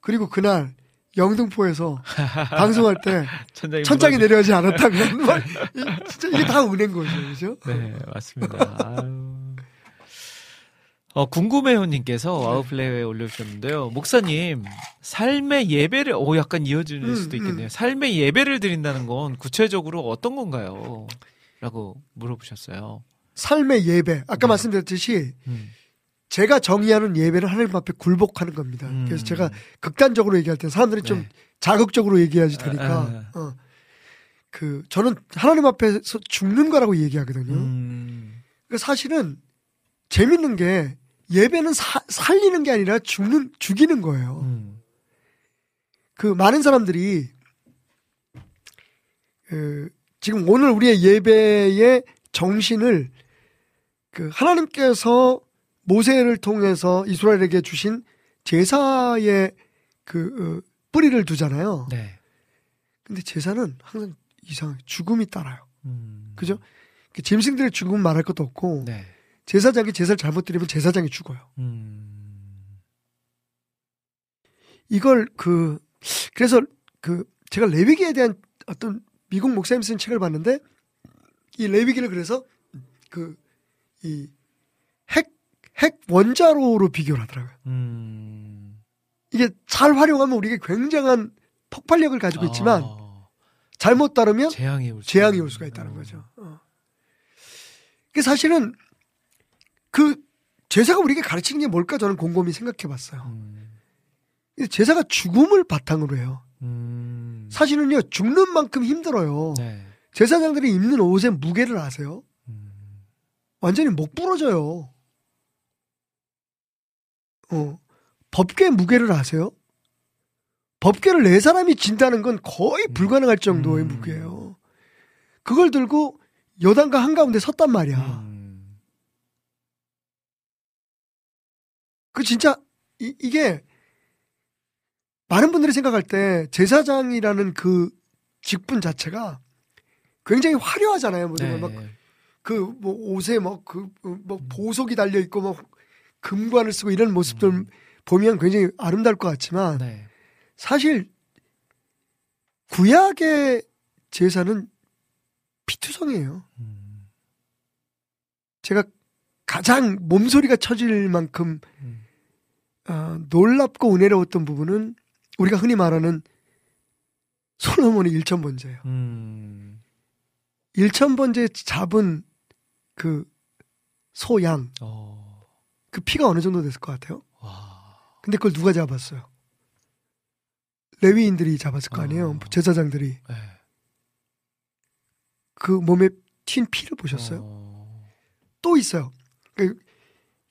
그리고 그날 영등포에서 방송할 때 천장이, 천장이 내려가지 않았다면 막 이- 진짜 이게 다 은혜인 거죠, 그죠? 네, 맞습니다. 어, 궁금해요님께서 네. 와우플레이에 올려주셨는데요. 목사님, 삶의 예배를, 오, 약간 이어질 음, 수도 있겠네요. 음. 삶의 예배를 드린다는 건 구체적으로 어떤 건가요? 라고 물어보셨어요. 삶의 예배. 아까 네. 말씀드렸듯이 음. 제가 정의하는 예배는 하나님 앞에 굴복하는 겁니다. 음. 그래서 제가 극단적으로 얘기할 때 사람들이 좀 네. 자극적으로 얘기해야지 아, 되니까 어. 그 저는 하나님 앞에서 죽는 거라고 얘기하거든요. 음. 그 사실은 재밌는 게 예배는 사- 살리는 게 아니라 죽는 죽이는 거예요. 음. 그 많은 사람들이 그 지금 오늘 우리의 예배의 정신을 그 하나님께서 모세를 통해서 이스라엘에게 주신 제사의 그 어, 뿌리를 두잖아요. 네. 근데 제사는 항상 이상하게 죽음이 따라요. 음. 그죠? 그 짐승들의 죽음은 말할 것도 없고 네. 제사장이 제사를 잘못 드리면 제사장이 죽어요. 음. 이걸 그 그래서 그 제가 레위기에 대한 어떤 미국 목사님 쓴 책을 봤는데 이 레위기를 그래서 그 이 핵 핵 원자로로 비교를 하더라고요. 음. 이게 잘 활용하면 우리에게 굉장한 폭발력을 가지고 있지만 아, 잘못 다루면 재앙이 올, 수 재앙이. 올 수가 있다는 어. 거죠. 어. 그 사실은 그 제사가 우리에게 가르치는 게 뭘까 저는 곰곰이 생각해 봤어요. 음. 제사가 죽음을 바탕으로 해요. 음. 사실은요, 죽는 만큼 힘들어요. 네. 제사장들이 입는 옷의 무게를 아세요? 음. 완전히 목 부러져요. 어. 법궤 무게를 아세요? 법궤를 네 사람이 진다는 건 거의 불가능할 정도의 음. 무게예요. 그걸 들고 여단과 한가운데 섰단 말이야. 음. 그 진짜 이, 이게 많은 분들이 생각할 때 제사장이라는 그 직분 자체가 굉장히 화려하잖아요. 뭐 네. 막 그 뭐 옷에 막그뭐 보석이 달려 있고 뭐 금관을 쓰고 이런 모습들 음. 보면 굉장히 아름다울 것 같지만 네. 사실 구약의 제사는 피투성이에요. 음. 제가 가장 몸소리가 쳐질 만큼 음. 어, 놀랍고 은혜로웠던 부분은 우리가 흔히 말하는 솔로몬의 일천번제예요. 음. 일천번제 잡은 그 소양 어. 그 피가 어느 정도 됐을 것 같아요? 와. 근데 그걸 누가 잡았어요? 레위인들이 잡았을 거 아니에요? 어. 제사장들이 네. 그 몸에 튄 피를 보셨어요? 어. 또 있어요. 그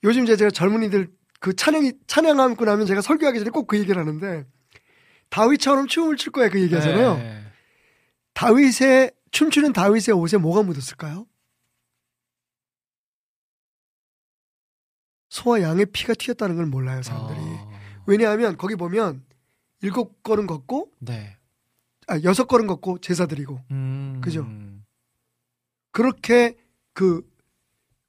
요즘 제가 젊은이들 그 찬양이 찬양하고 나면 제가 설교하기 전에 꼭 그 얘기를 하는데 다윗처럼 춤을 출 거야 그 얘기하잖아요. 네. 다윗의 춤추는 다윗의 옷에 뭐가 묻었을까요? 소와 양의 피가 튀었다는 걸 몰라요 사람들이. 어. 왜냐하면 거기 보면 일곱 걸음 걷고 네. 아 여섯 걸음 걷고 제사 드리고 음. 그죠? 그렇게 그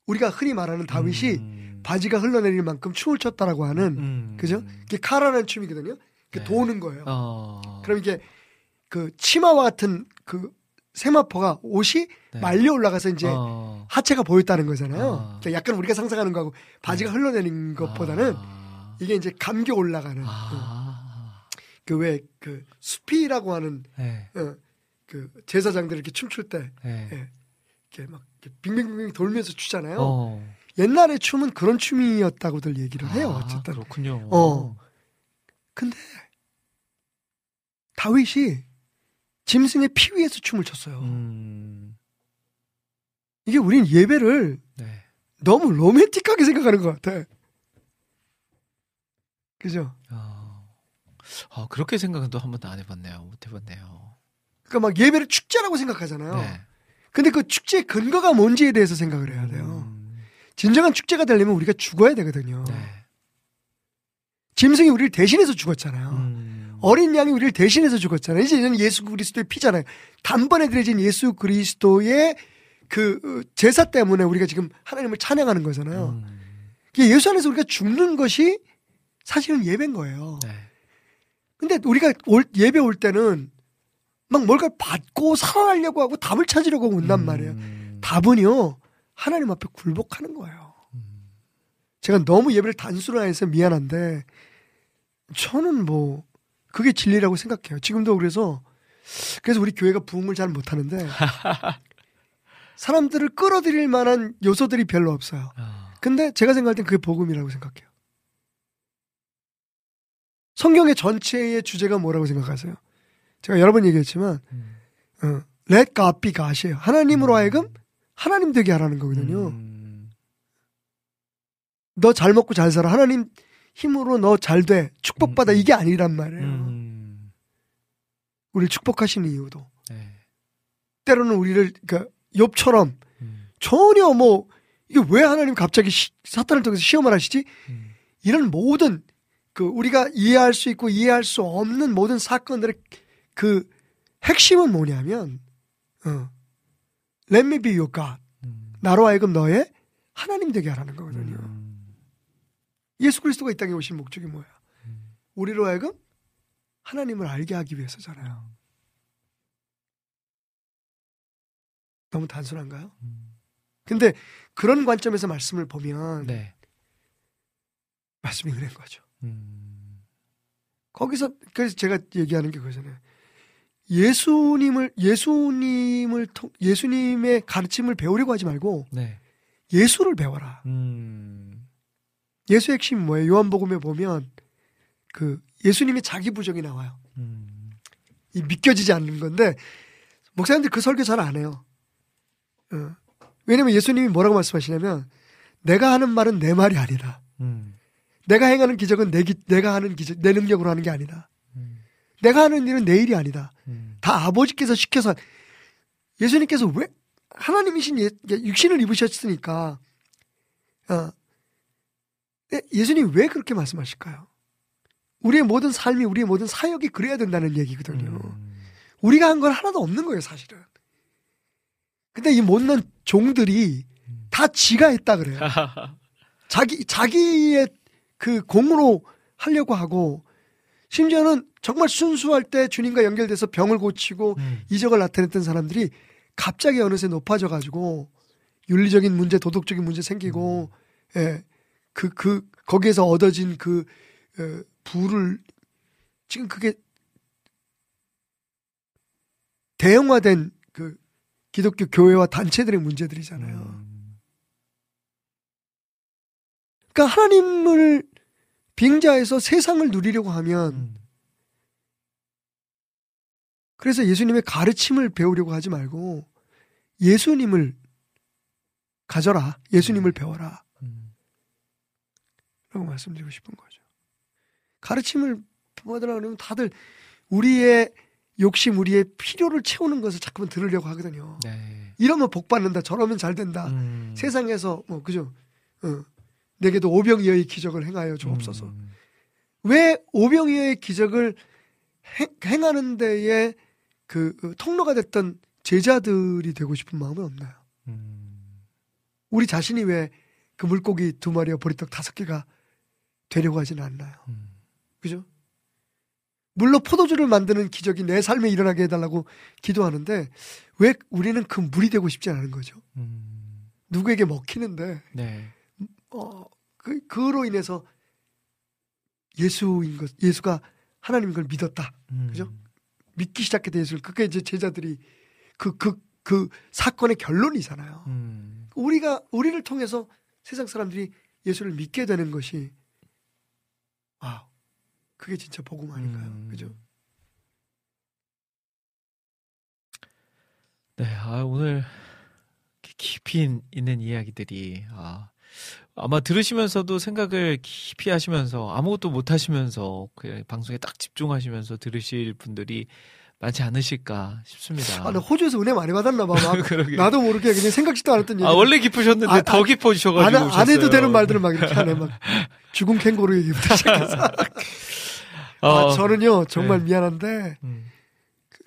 우리가 흔히 말하는 다윗이 음. 바지가 흘러내릴 만큼 춤을 췄다라고 하는 음. 그죠? 그게 카라는 춤이거든요. 그 네. 도는 거예요. 어. 그럼 이게 그 치마와 같은 그 세마포가 옷이 네. 말려 올라가서 이제 어. 하체가 보였다는 거잖아요. 아. 그러니까 약간 우리가 상상하는 거하고 바지가 흘러내리는 것보다는 아. 이게 이제 감겨 올라가는 아. 그왜그 수피라고 하는 네. 어, 그 제사장들 이렇게 춤출 때 네. 예. 이렇게 막 이렇게 빙빙빙 돌면서 추잖아요. 어. 옛날의 춤은 그런 춤이었다고들 얘기를 해요. 아, 어쨌든. 그렇군요. 어. 근데 다윗이 짐승의 피 위에서 춤을 췄어요. 음. 이게 우린 예배를 네. 너무 로맨틱하게 생각하는 것 같아. 그죠? 아. 아, 그렇게 생각은 또 한 번도 안 해봤네요. 못 해봤네요. 그러니까 막 예배를 축제라고 생각하잖아요. 네. 근데 그 축제의 근거가 뭔지에 대해서 생각을 해야 돼요. 음. 진정한 축제가 되려면 우리가 죽어야 되거든요. 네. 짐승이 우리를 대신해서 죽었잖아요. 음. 어린 양이 우리를 대신해서 죽었잖아요. 이제 이제는 예수 그리스도의 피잖아요. 단번에 드려진 예수 그리스도의 그 어, 제사 때문에 우리가 지금 하나님을 찬양하는 거잖아요. 음. 예수 안에서 우리가 죽는 것이 사실은 예배인 거예요. 네. 근데 우리가 올- 예배 올 때는 막 뭔가 받고 살아나려고 하고 답을 찾으려고 온단 음. 말이에요. 답은요, 하나님 앞에 굴복하는 거예요. 제가 너무 예배를 단순화해서 미안한데, 저는 뭐, 그게 진리라고 생각해요. 지금도 그래서, 그래서 우리 교회가 부흥을 잘 못하는데, 사람들을 끌어들일 만한 요소들이 별로 없어요. 아. 근데 제가 생각할 땐 그게 복음이라고 생각해요. 성경의 전체의 주제가 뭐라고 생각하세요? 제가 여러 번 얘기했지만, 음. 어, let God be God이에요. 하나님으로 하여금 하나님 되게 하라는 거거든요. 음. 너잘 먹고 잘 살아. 하나님 힘으로 너 잘 돼. 축복받아. 음, 음. 이게 아니란 말이에요. 음. 우리를 축복하시는 이유도. 네. 때로는 우리를, 그니까, 욥처럼 음. 전혀 뭐, 이게 왜 하나님 갑자기 시- 사탄을 통해서 시험을 하시지? 음. 이런 모든, 그, 우리가 이해할 수 있고 이해할 수 없는 모든 사건들의 그 핵심은 뭐냐면, 어, let me be your God. 음. 나로 하여금 너의 하나님 되게 하라는 거거든요. 음. 예수 그리스도가 이 땅에 오신 목적이 뭐야? 음. 우리로 하여금 하나님을 알게 하기 위해서잖아요. 너무 단순한가요? 음. 근데 그런 관점에서 말씀을 보면 네. 말씀이 은혜인 거죠. 음. 거기서 그래서 제가 얘기하는 게 그거잖아요. 예수님을 예수님을 통 예수님의 가르침을 배우려고 하지 말고 네. 예수를 배워라. 음. 예수의 핵심이 뭐예요? 요한복음에 보면 그 예수님의 자기 부정이 나와요. 음. 이 믿겨지지 않는 건데 목사님들 그 설교 잘 안 해요. 어. 왜냐면 예수님이 뭐라고 말씀하시냐면 내가 하는 말은 내 말이 아니다. 음. 내가 행하는 기적은 내 기, 내가 하는 기적 내 능력으로 하는 게 아니다. 음. 내가 하는 일은 내 일이 아니다. 음. 다 아버지께서 시켜서 예수님께서 왜 하나님이신 예, 육신을 입으셨으니까 어, 예, 예수님 왜 그렇게 말씀하실까요? 우리의 모든 삶이 우리의 모든 사역이 그래야 된다는 얘기거든요. 음. 우리가 한 건 하나도 없는 거예요, 사실은. 근데 이 못난 종들이 다 지가 했다 그래요. 자기 자기의 그 공으로 하려고 하고 심지어는 정말 순수할 때 주님과 연결돼서 병을 고치고 음. 이적을 나타냈던 사람들이 갑자기 어느새 높아져 가지고 윤리적인 문제, 도덕적인 문제 생기고 예. 그 그 거기에서 얻어진 그 어, 부를 지금 그게 대형화된 그 기독교 교회와 단체들의 문제들이잖아요. 음. 그러니까 하나님을 빙자해서 세상을 누리려고 하면 음. 그래서 예수님의 가르침을 배우려고 하지 말고 예수님을 가져라. 예수님을 배워라. 음. 라고 말씀드리고 싶은 거죠. 가르침을 받으라 그러면 다들 우리의 욕심, 우리의 필요를 채우는 것을 자꾸만 들으려고 하거든요. 네. 이러면 복 받는다. 저러면 잘 된다. 음. 세상에서 뭐 그죠? 어. 내게도 오병이어의 기적을 행하여 주옵소서. 음. 왜 오병이어의 기적을 행, 행하는 데에 그, 그 통로가 됐던 제자들이 되고 싶은 마음은 없나요? 음. 우리 자신이 왜 그 물고기 두 마리와 보리떡 다섯 개가 되려고 하지는 않나요? 음. 그죠? 물로 포도주를 만드는 기적이 내 삶에 일어나게 해달라고 기도하는데 왜 우리는 그 물이 되고 싶지 않은 거죠? 음, 누구에게 먹히는데 네. 어, 그, 그로 인해서 예수인 것, 예수가 하나님인 걸 믿었다. 음, 그죠? 믿기 시작했다 예수를. 그게 이제 제자들이 그, 그, 그 사건의 결론이잖아요. 음, 우리가, 우리를 통해서 세상 사람들이 예수를 믿게 되는 것이, 아, 그게 진짜 복음 아닌가요? 음. 그죠? 네, 아, 오늘 깊이 있는 이야기들이 아, 아마 들으시면서도 생각을 깊이 하시면서 아무것도 못 하시면서 그 방송에 딱 집중하시면서 들으실 분들이 많지 않으실까 싶습니다. 아, 나 호주에서 은혜 많이 받았나 봐. 나도 모르게 그냥 생각지도 않았던 얘기. 아, 원래 깊으셨는데 아, 더 아, 깊어지셔가지고 안, 안. 해도 되는 말들을 막 이렇게 하네. 막 죽은 캥거루 얘기부터 시작해서. 아, 어, 저는요, 정말 네. 미안한데, 음,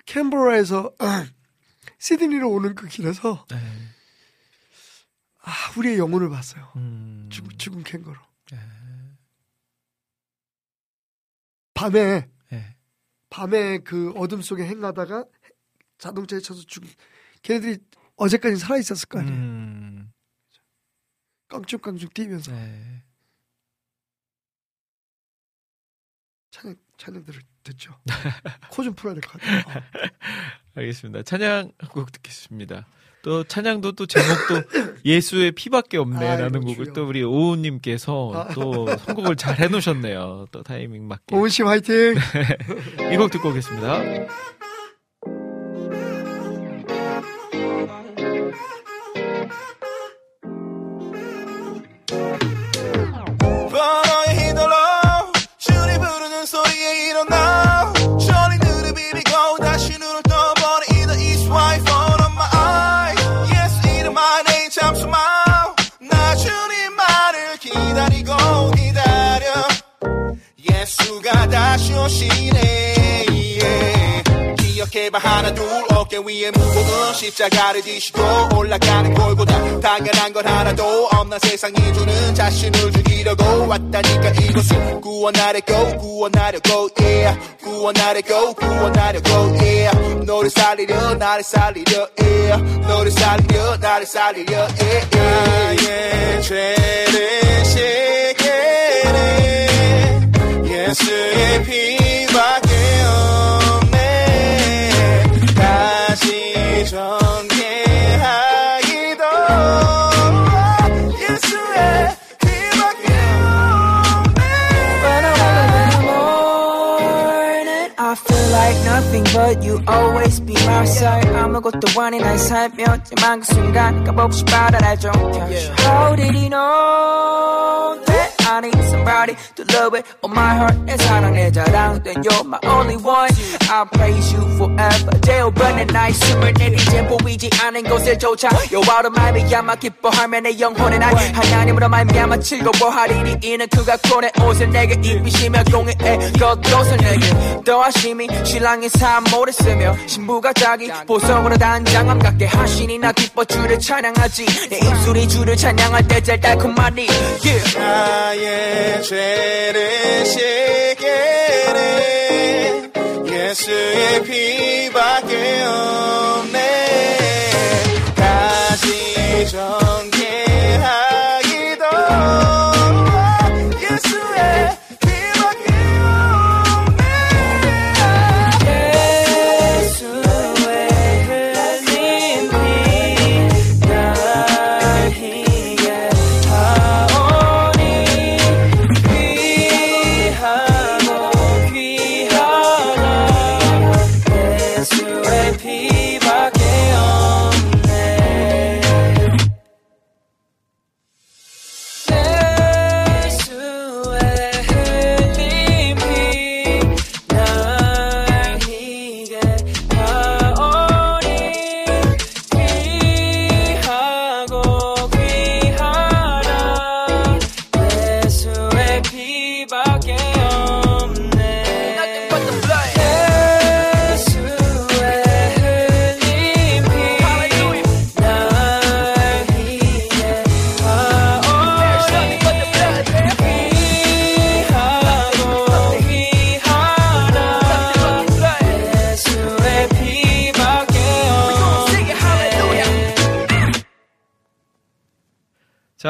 캔버라에서 시드니로 오는 그 길에서 네, 아, 우리의 영혼을 봤어요. 음, 죽, 죽은 캥거루. 네, 밤에 네. 밤에 그 어둠 속에 행하다가 자동차에 쳐서 죽은 걔네들이 어제까지 살아 있었을 거 아니에요. 음, 깡충깡충 뛰면서 네. 찬양 찬양들을 듣죠. 코 좀 풀어야 될 것 같아요. 아, 알겠습니다. 찬양 한곡 듣겠습니다. 또 찬양도 또 제목도 예수의 피밖에 없네라는 곡을 주여. 또 우리 오우님께서 아. 또 선곡을 잘 해놓으셨네요. 또 타이밍 맞게. 오은 씨 화이팅. 이 곡 듣고 오겠습니다. 오시네. yeah. 기억해봐. 하나 둘 어깨 위에 무거운 십자가를 지시고 올라가는 골고다 당연한 건 하나도 없나. 세상이 주는 자신을 죽이려고 왔다니까. 이곳을 구원하려고 구원하려고 yeah. 구원하려고 구원하려고 yeah. 너를 살리려 나를 살리려 yeah. 너를 살리려 나를 살리려 yeah 나의 죄를 씻게네 예수의 피 밖에 없네 다시 전개하기도 예수의 피밖에 없네 When I wake up in the morning, I feel like nothing but you always be my side. 아무것도 아닌 나의 삶이었지만 그 순간 값없이 받아라줘. How did he know that I need somebody to love it? Oh my heart 내 사랑 내 자랑 Then you're my only one. I praise you forever. 재어버는 나의 숨을 내리제 보이지 않은 곳을 쫓아 여와로 말미암아 기뻐하며 내 영혼의 날 하나님으로 말미암아 즐거워하리니 이는 그가 곤의 옷을 내게 입히시며 공의의 겉옷을 내게 더하심이 신랑의 삶 모래 쓰며 신부가 자기 보석으로 단장함 갖게 하시니 나 기뻐 주를 찬양하지. 내 입술이 주를 찬양할 때 제일 달콤하니 yeah. 나의 죄를 씻게네 예수의 피밖에 없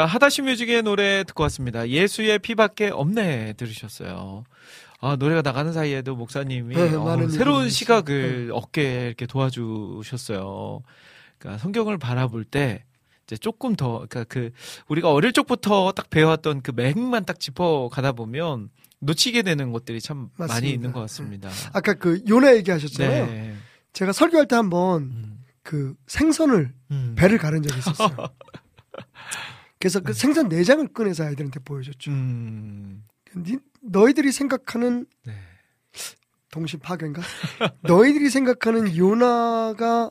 하다시 뮤직의 노래 듣고 왔습니다. 예수의 피밖에 없네 들으셨어요. 아, 노래가 나가는 사이에도 목사님이 네, 어, 많은 새로운 시각을 얻게 이렇게 도와주셨어요. 그러니까 성경을 바라볼 때 이제 조금 더, 그러니까 그 우리가 어릴 적부터 딱 배워왔던 그 맥만 딱 짚어 가다 보면 놓치게 되는 것들이 참 많이 맞습니다. 있는 것 같습니다. 아까 그 요나 얘기하셨잖아요. 네. 제가 설교할 때 한번 음. 그 생선을 음. 배를 가른 적이 있었어요. 그래서 그 생선 내장을 꺼내서 아이들한테 보여줬죠. 음. 니- 너희들이 생각하는 네. 동심 파괴인가? 너희들이 생각하는 요나가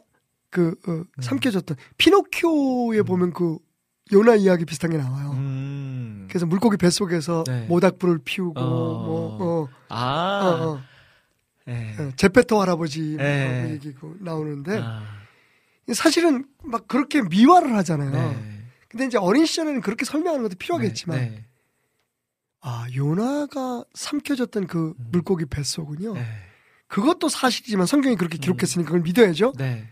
그 어, 삼켜졌던 피노키오에 보면 그 요나 이야기 비슷한 게 나와요. 음. 그래서 물고기 뱃속에서 네. 모닥불을 피우고 어. 뭐 어, 아. 어, 어, 네. 어, 제페토 할아버지 뭐 네. 그 얘기고 나오는데 아. 사실은 막 그렇게 미화를 하잖아요. 네. 근데 이제 어린 시절에는 그렇게 설명하는 것도 필요하겠지만 네. 아 요나가 삼켜졌던 그 음. 물고기 뱃속은요. 네. 그것도 사실이지만 성경이 그렇게 음. 기록했으니까 그걸 믿어야죠. 네.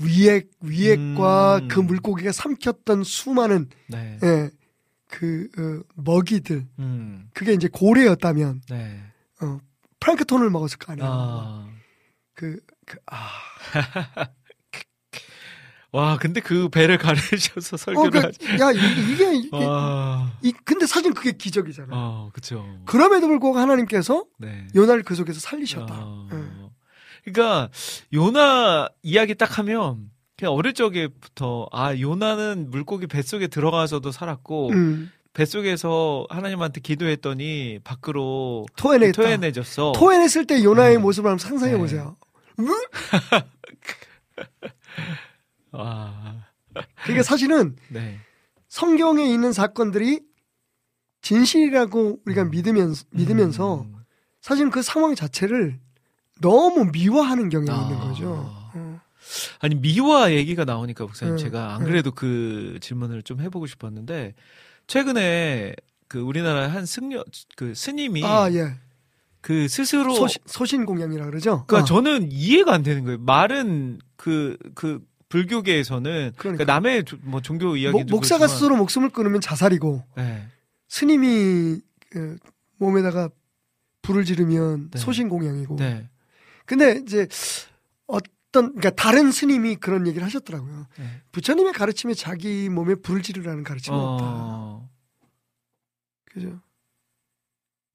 위액 위액과 음. 그 물고기가 삼켰던 수많은 네. 예, 그 어, 먹이들 음. 그게 이제 고래였다면 네. 플랑크톤을 먹었을 거 아니에요. 아. 그, 그, 아. 와, 근데 그 배를 가르쳐서 어, 설교를 그, 하지. 야, 이, 게 이게, 와. 이, 근데 사실 그게 기적이잖아요. 어, 그쵸. 그럼에도 불구하고 하나님께서 네. 요나를 그 속에서 살리셨다. 어. 예. 그러니까 요나 이야기 딱 하면 그냥 어릴 적에부터 아 요나는 물고기 뱃속에 들어가서도 살았고 음, 뱃속에서 하나님한테 기도했더니 밖으로 토해냈다. 토해내졌어. 토해냈을 때 요나의 네. 모습을 한번 상상해 네. 보세요. 아, 그게 사실은 네. 성경에 있는 사건들이 진실이라고 우리가 믿으면서, 믿으면서 음. 사실은 그 상황 자체를 너무 미화하는 경향이 아. 있는 거죠. 어. 아니 미화 얘기가 나오니까 목사님 네. 제가 안 네. 그래도 그 질문을 좀 해보고 싶었는데 최근에 그 우리나라 한 승려 그 스님이 아, 예. 그 스스로 소신, 소신 공양이라 그러죠. 그러니까 어. 저는 이해가 안 되는 거예요. 말은 그, 그, 불교계에서는, 그러니까 그러니까. 남의 조- 뭐 종교 이야기도. 목- 목사가 그렇지만- 스스로 목숨을 끊으면 자살이고 네. 스님이 그 몸에다가 불을 지르면 네. 소신공양이고. 네. 근데 이제 어떤 그러니까 다른 스님이 그런 얘기를 하셨더라고요. 네. 부처님의 가르침에 자기 몸에 불을 지르라는 가르침은 없다. 어. 그죠?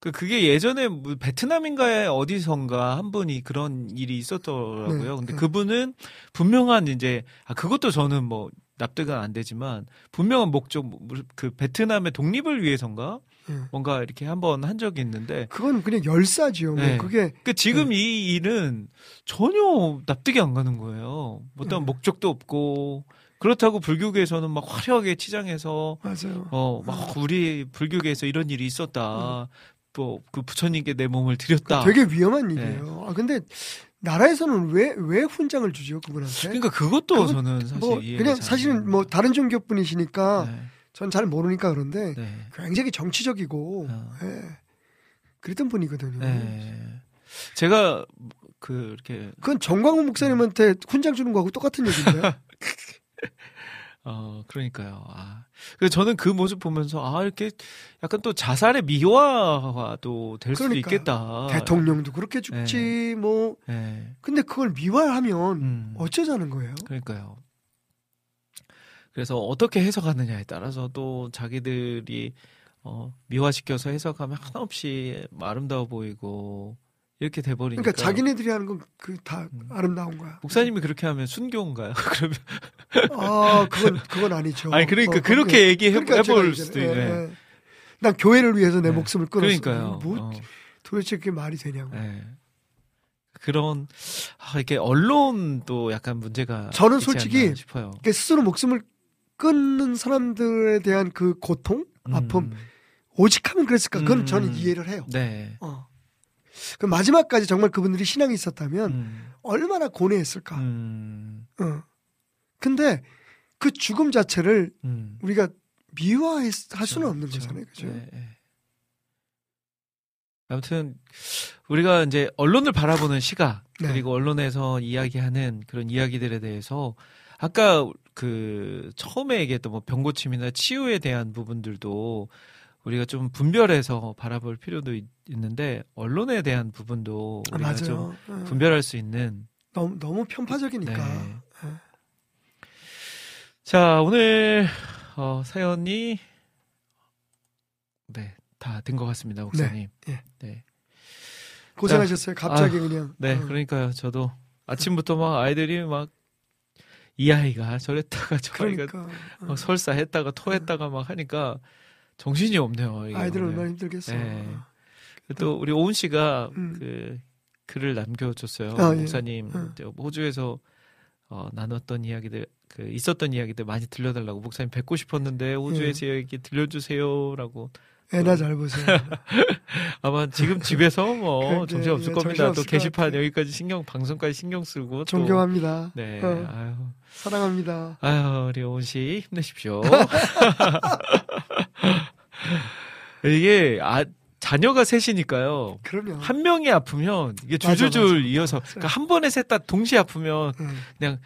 그, 그게 예전에 뭐 베트남인가에 어디선가 한 분이 그런 일이 있었더라고요. 네, 근데 네. 그분은 분명한 이제, 아, 그것도 저는 뭐 납득은 안 되지만, 분명한 목적, 뭐, 그 베트남의 독립을 위해선가? 예. 뭔가 이렇게 한번 한 적이 있는데, 그건 그냥 열사지요. 뭐 네. 그게 그 지금 이 일은 전혀 납득이 안 가는 거예요. 어떤 네. 목적도 없고 그렇다고 불교계에서는 막 화려하게 치장해서 맞아요. 어막 우리 불교계에서 이런 일이 있었다. 뭐 그 부처님께 내 몸을 드렸다. 되게 위험한 네. 일이에요. 아 근데 나라에서는 왜 왜 훈장을 주죠 그분한테? 그러니까 그것도 그건 저는 사실 뭐 그냥 사실은. 뭐 다른 종교 분이시니까 네. 전잘 모르니까 그런데 네. 굉장히 정치적이고 어. 예. 그랬던 분이거든요. 네. 제가 그 이렇게 그건 정광훈 목사님한테 훈장 주는 거하고 똑같은 얘기인데요. 어, 그러니까요. 아. 그래서 저는 그 모습 보면서, 아, 이렇게 약간 또 자살의 미화도 될 수도 그러니까 있겠다. 대통령도 그렇게 죽지 뭐 네. 근데 그걸 미화하면 음. 어쩌자는 거예요? 그러니까요. 그래서 어떻게 해석하느냐에 따라서 또 자기들이 어, 미화시켜서 해석하면 한없이 아름다워 보이고 이렇게 돼버리니까. 그러니까 자기네들이 하는 건 그다 음. 아름다운 거야. 목사님이 그렇게 하면 순교인가요? 그러면 아, 그건 그건 아니죠. 아니 그러니까 어, 그렇게 얘기해 그러니까 볼 수도 예, 있네. 예. 난 교회를 위해서 내 네. 목숨을 끊었어. 그러니까요. 뭐 어. 도대체 그게 말이 되냐고. 네. 그런 아, 이렇게 언론도 약간 문제가 저는 솔직히 싶어요. 그러니까 스스로 목숨을 끊는 사람들에 대한 그 고통, 아픔, 음, 오직 하면 그랬을까? 그건 음. 저는 이해를 해요. 네. 어. 그 마지막까지 정말 그분들이 신앙이 있었다면 음, 얼마나 고뇌했을까. 음, 어. 근데 그 죽음 자체를 음. 우리가 미화할 수는 없는 그렇죠. 거잖아요. 그죠? 네, 네. 아무튼 우리가 이제 언론을 바라보는 시각 네. 그리고 언론에서 이야기하는 그런 이야기들에 대해서 아까 그 처음에 얘기했던 뭐 병고침이나 치유에 대한 부분들도 우리가 좀 분별해서 바라볼 필요도 있, 는데 언론에 대한 부분도 아, 우리가 좀 맞아요. 어. 분별할 수 있는 너무 너무 편파적이니까. 네. 자, 오늘 어, 사연이 네, 다 된 것 같습니다, 목사님. 예. 네. 고생하셨어요. 갑자기 그냥. 네, 어. 그러니까요. 저도 아침부터 막 아이들이 막 이 아이가 저랬다가 저 아이가 그러니까 어, 설사했다가 토했다가 막 하니까 정신이 없네요. 아이들 오늘. 얼마나 힘들겠어. 네. 또 우리 오은 씨가 음. 그 글을 남겨줬어요. 아, 예. 목사님 음. 이제 호주에서 어, 나눴던 이야기들 그 있었던 이야기들 많이 들려달라고 목사님 뵙고 싶었는데 호주에서 예. 얘기 들려주세요라고 애나 잘 보세요. 아마 지금 집에서 뭐 그러게, 정신 없을 예, 겁니다. 정신 또 게시판. 여기까지 신경 방송까지 신경 쓰고 또 존경합니다. 네 어, 아유 사랑합니다. 아유 우리 오은 씨 힘내십시오. 이게 아 자녀가 셋이니까요. 그러면 한 명이 아프면 이게 맞아, 줄줄줄 맞아. 이어서 맞아요. 그러니까 한 번에 셋 다 동시에 아프면 음, 그냥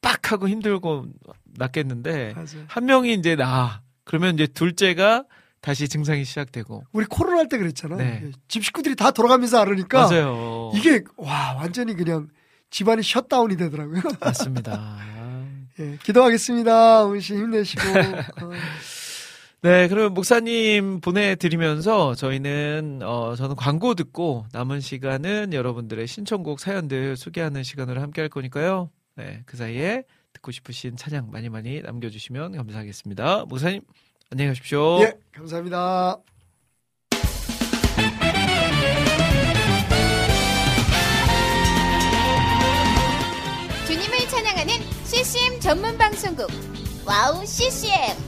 빡 하고 힘들고 낫겠는데 맞아. 한 명이 이제 나 그러면 이제 둘째가 다시 증상이 시작되고 우리 코로나 할 때 그랬잖아. 네. 집 식구들이 다 돌아가면서 앓으니까 맞아요. 이게 와 완전히 그냥 집안이 셧다운이 되더라고요. 맞습니다. 예, 기도하겠습니다. 씨 힘내시고. 어, 네, 그럼 목사님 보내드리면서 저희는 어 저는 광고 듣고 남은 시간은 여러분들의 신청곡 사연들 소개하는 시간으로 함께 할 거니까요. 네, 그 사이에 듣고 싶으신 찬양 많이 많이 남겨주시면 감사하겠습니다. 목사님 안녕히 가십시오. 예, 감사합니다. 주님을 찬양하는 CCM 전문 방송국 WOW CCM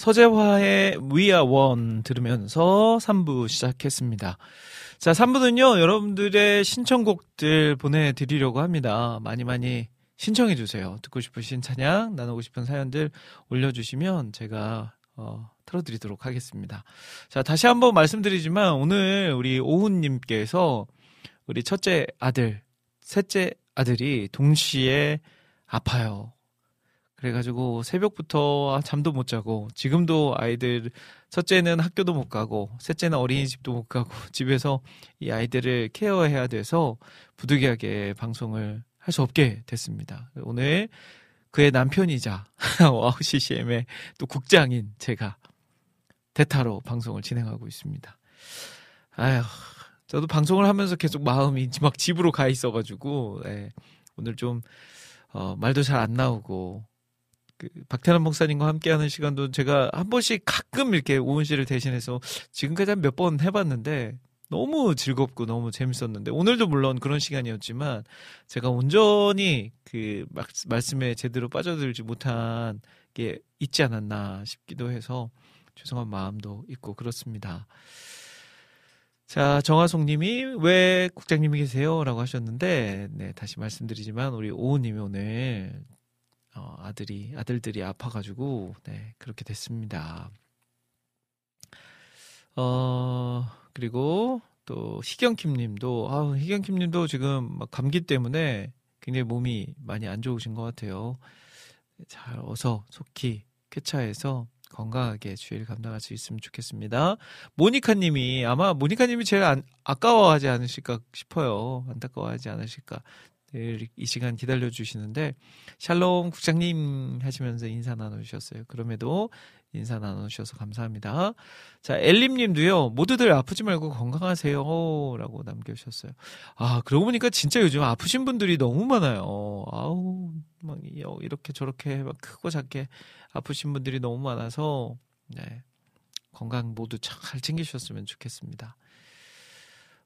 서재화의 We Are One 들으면서 3부 시작했습니다. 자, 3부는요, 여러분들의 신청곡들 보내드리려고 합니다. 많이 많이 신청해주세요. 듣고 싶으신 찬양, 나누고 싶은 사연들 올려주시면 제가, 어, 틀어드리도록 하겠습니다. 자, 다시 한번 말씀드리지만 오늘 우리 오훈님께서 우리 첫째 아들, 셋째 아들이 동시에 아파요. 그래가지고 새벽부터 잠도 못 자고 지금도 아이들 첫째는 학교도 못 가고 셋째는 어린이집도 못 가고 집에서 이 아이들을 케어해야 돼서 부득이하게 방송을 할 수 없게 됐습니다. 오은 그의 남편이자 WOW CCM의 또 국장인 제가 대타로 방송을 진행하고 있습니다. 아휴, 저도 방송을 하면서 계속 마음이 막 집으로 가 있어가지고 네, 오늘 좀 어, 말도 잘 안 나오고 그 박태남 목사님과 함께하는 시간도 제가 한 번씩 가끔 이렇게 오은 씨를 대신해서 지금까지 한 몇 번 해봤는데 너무 즐겁고 너무 재밌었는데 오늘도 물론 그런 시간이었지만 제가 온전히 그 말씀에 제대로 빠져들지 못한 게 있지 않았나 싶기도 해서 죄송한 마음도 있고 그렇습니다. 자, 정화송 님이 왜 국장님이 계세요? 라고 하셨는데, 네, 다시 말씀드리지만, 우리 오우님이 오늘, 어, 아들이, 아들들이 아파가지고, 네, 그렇게 됐습니다. 어, 그리고 또 희경킴 님도, 아, 희경킴 님도 지금 막 감기 때문에 굉장히 몸이 많이 안 좋으신 것 같아요. 잘 어서 속히 쾌차해서 건강하게 주일 감당할 수 있으면 좋겠습니다. 모니카 님이 아마 모니카 님이 제일 안, 아까워하지 않으실까 싶어요. 안타까워하지 않으실까. 늘 이 시간 기다려 주시는데 샬롬 국장님 하시면서 인사 나누셨어요. 그럼에도 인사 나누셔서 감사합니다. 자, 엘림 님도요. 모두들 아프지 말고 건강하세요. 라고 남겨주셨어요. 아, 그러고 보니까 진짜 요즘 아프신 분들이 너무 많아요. 아우, 막 이렇게 저렇게 막 크고 작게 아프신 분들이 너무 많아서 네. 건강 모두 잘 챙기셨으면 좋겠습니다.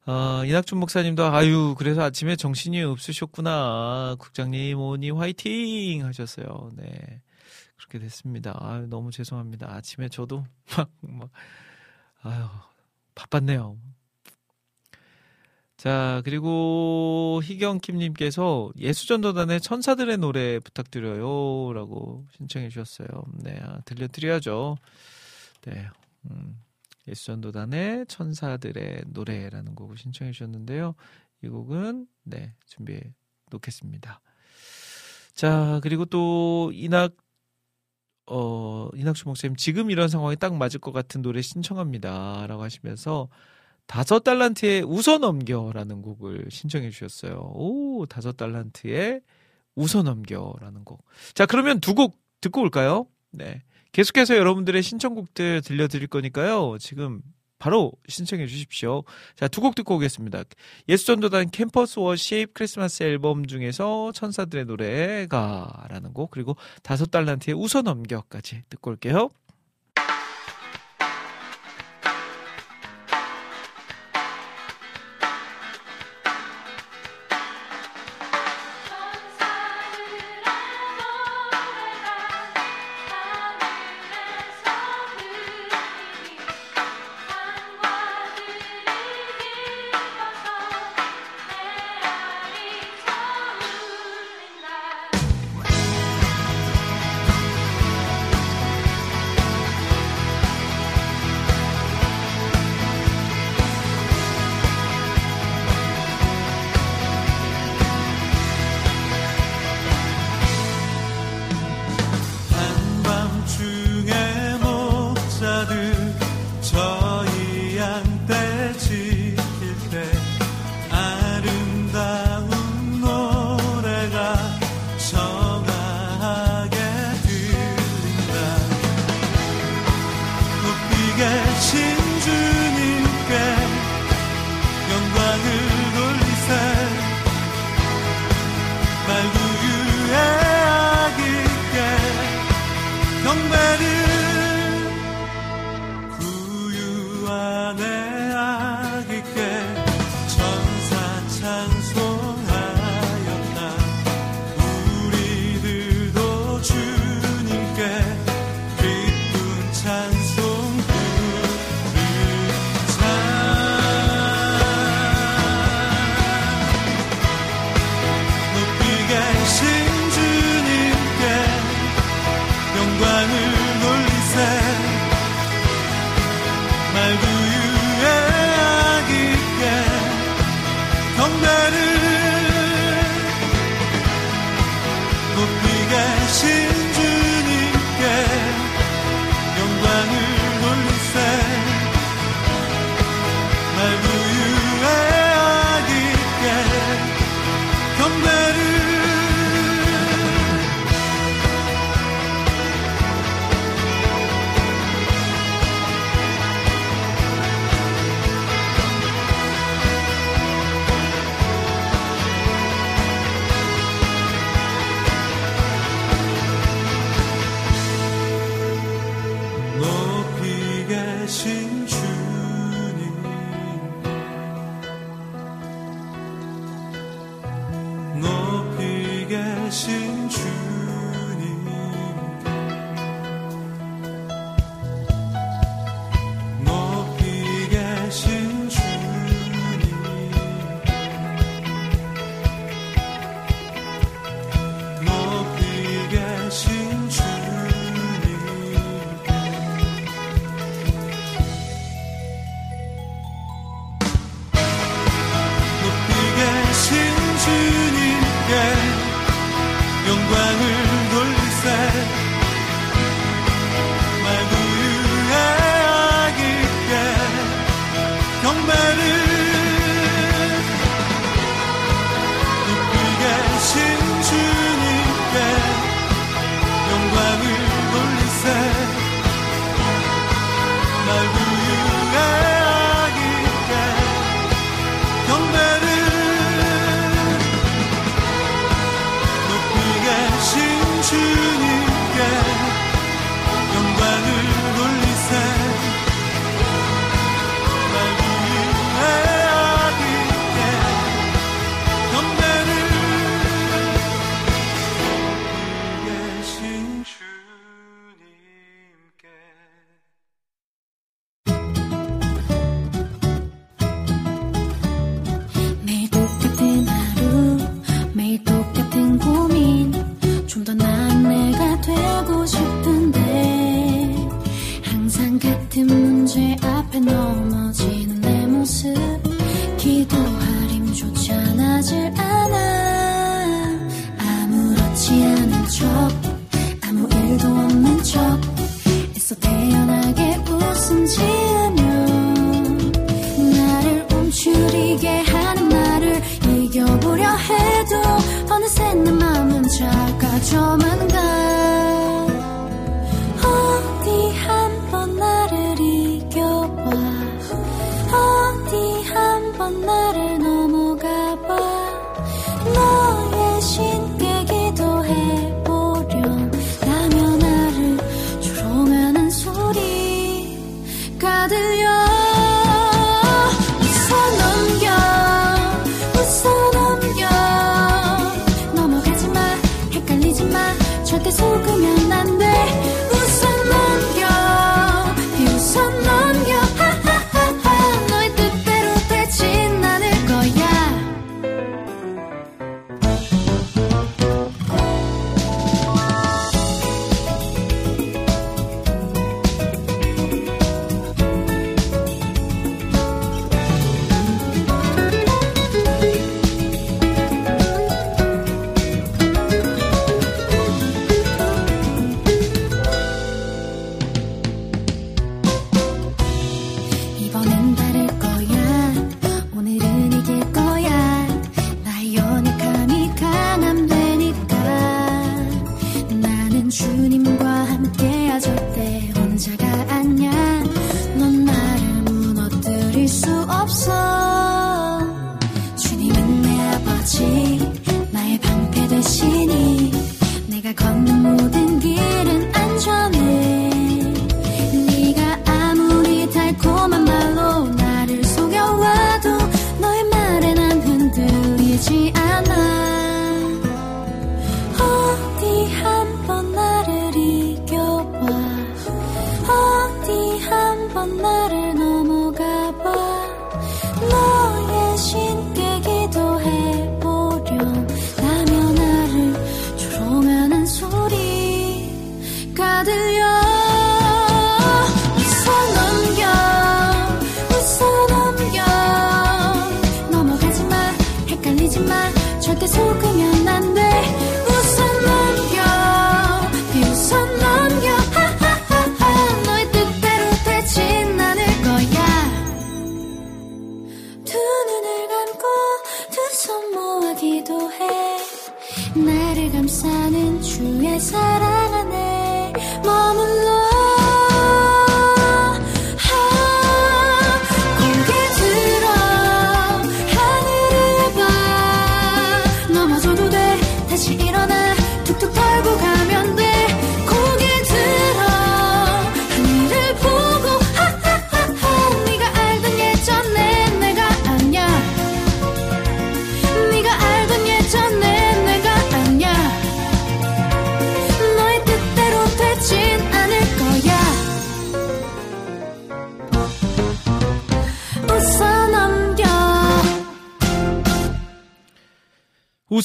어, 이낙준 목사님도 아유 그래서 아침에 정신이 없으셨구나 국장님 오니 화이팅 하셨어요. 네 그렇게 됐습니다. 아유 너무 죄송합니다. 아침에 저도 막 막 아유 바빴네요. 자, 그리고 희경킴님께서 예수전도단의 천사들의 노래 부탁드려요. 라고 신청해 주셨어요. 네, 아, 들려드려야죠. 네, 음, 예수전도단의 천사들의 노래라는 곡을 신청해 주셨는데요. 이 곡은, 네, 준비해 놓겠습니다. 자, 그리고 또, 이낙, 어, 이낙주 목사님, 지금 이런 상황이 딱 맞을 것 같은 노래 신청합니다. 라고 하시면서, 다섯 달란트의 웃어 넘겨라는 곡을 신청해 주셨어요. 오, 다섯 달란트의 웃어 넘겨라는 곡. 자, 그러면 두 곡 듣고 올까요? 네. 계속해서 여러분들의 신청곡들 들려드릴 거니까요. 지금 바로 신청해 주십시오. 자, 두 곡 듣고 오겠습니다. 예수전도단 캠퍼스 워십 크리스마스 앨범 중에서 천사들의 노래가 라는 곡, 그리고 다섯 달란트의 웃어 넘겨까지 듣고 올게요.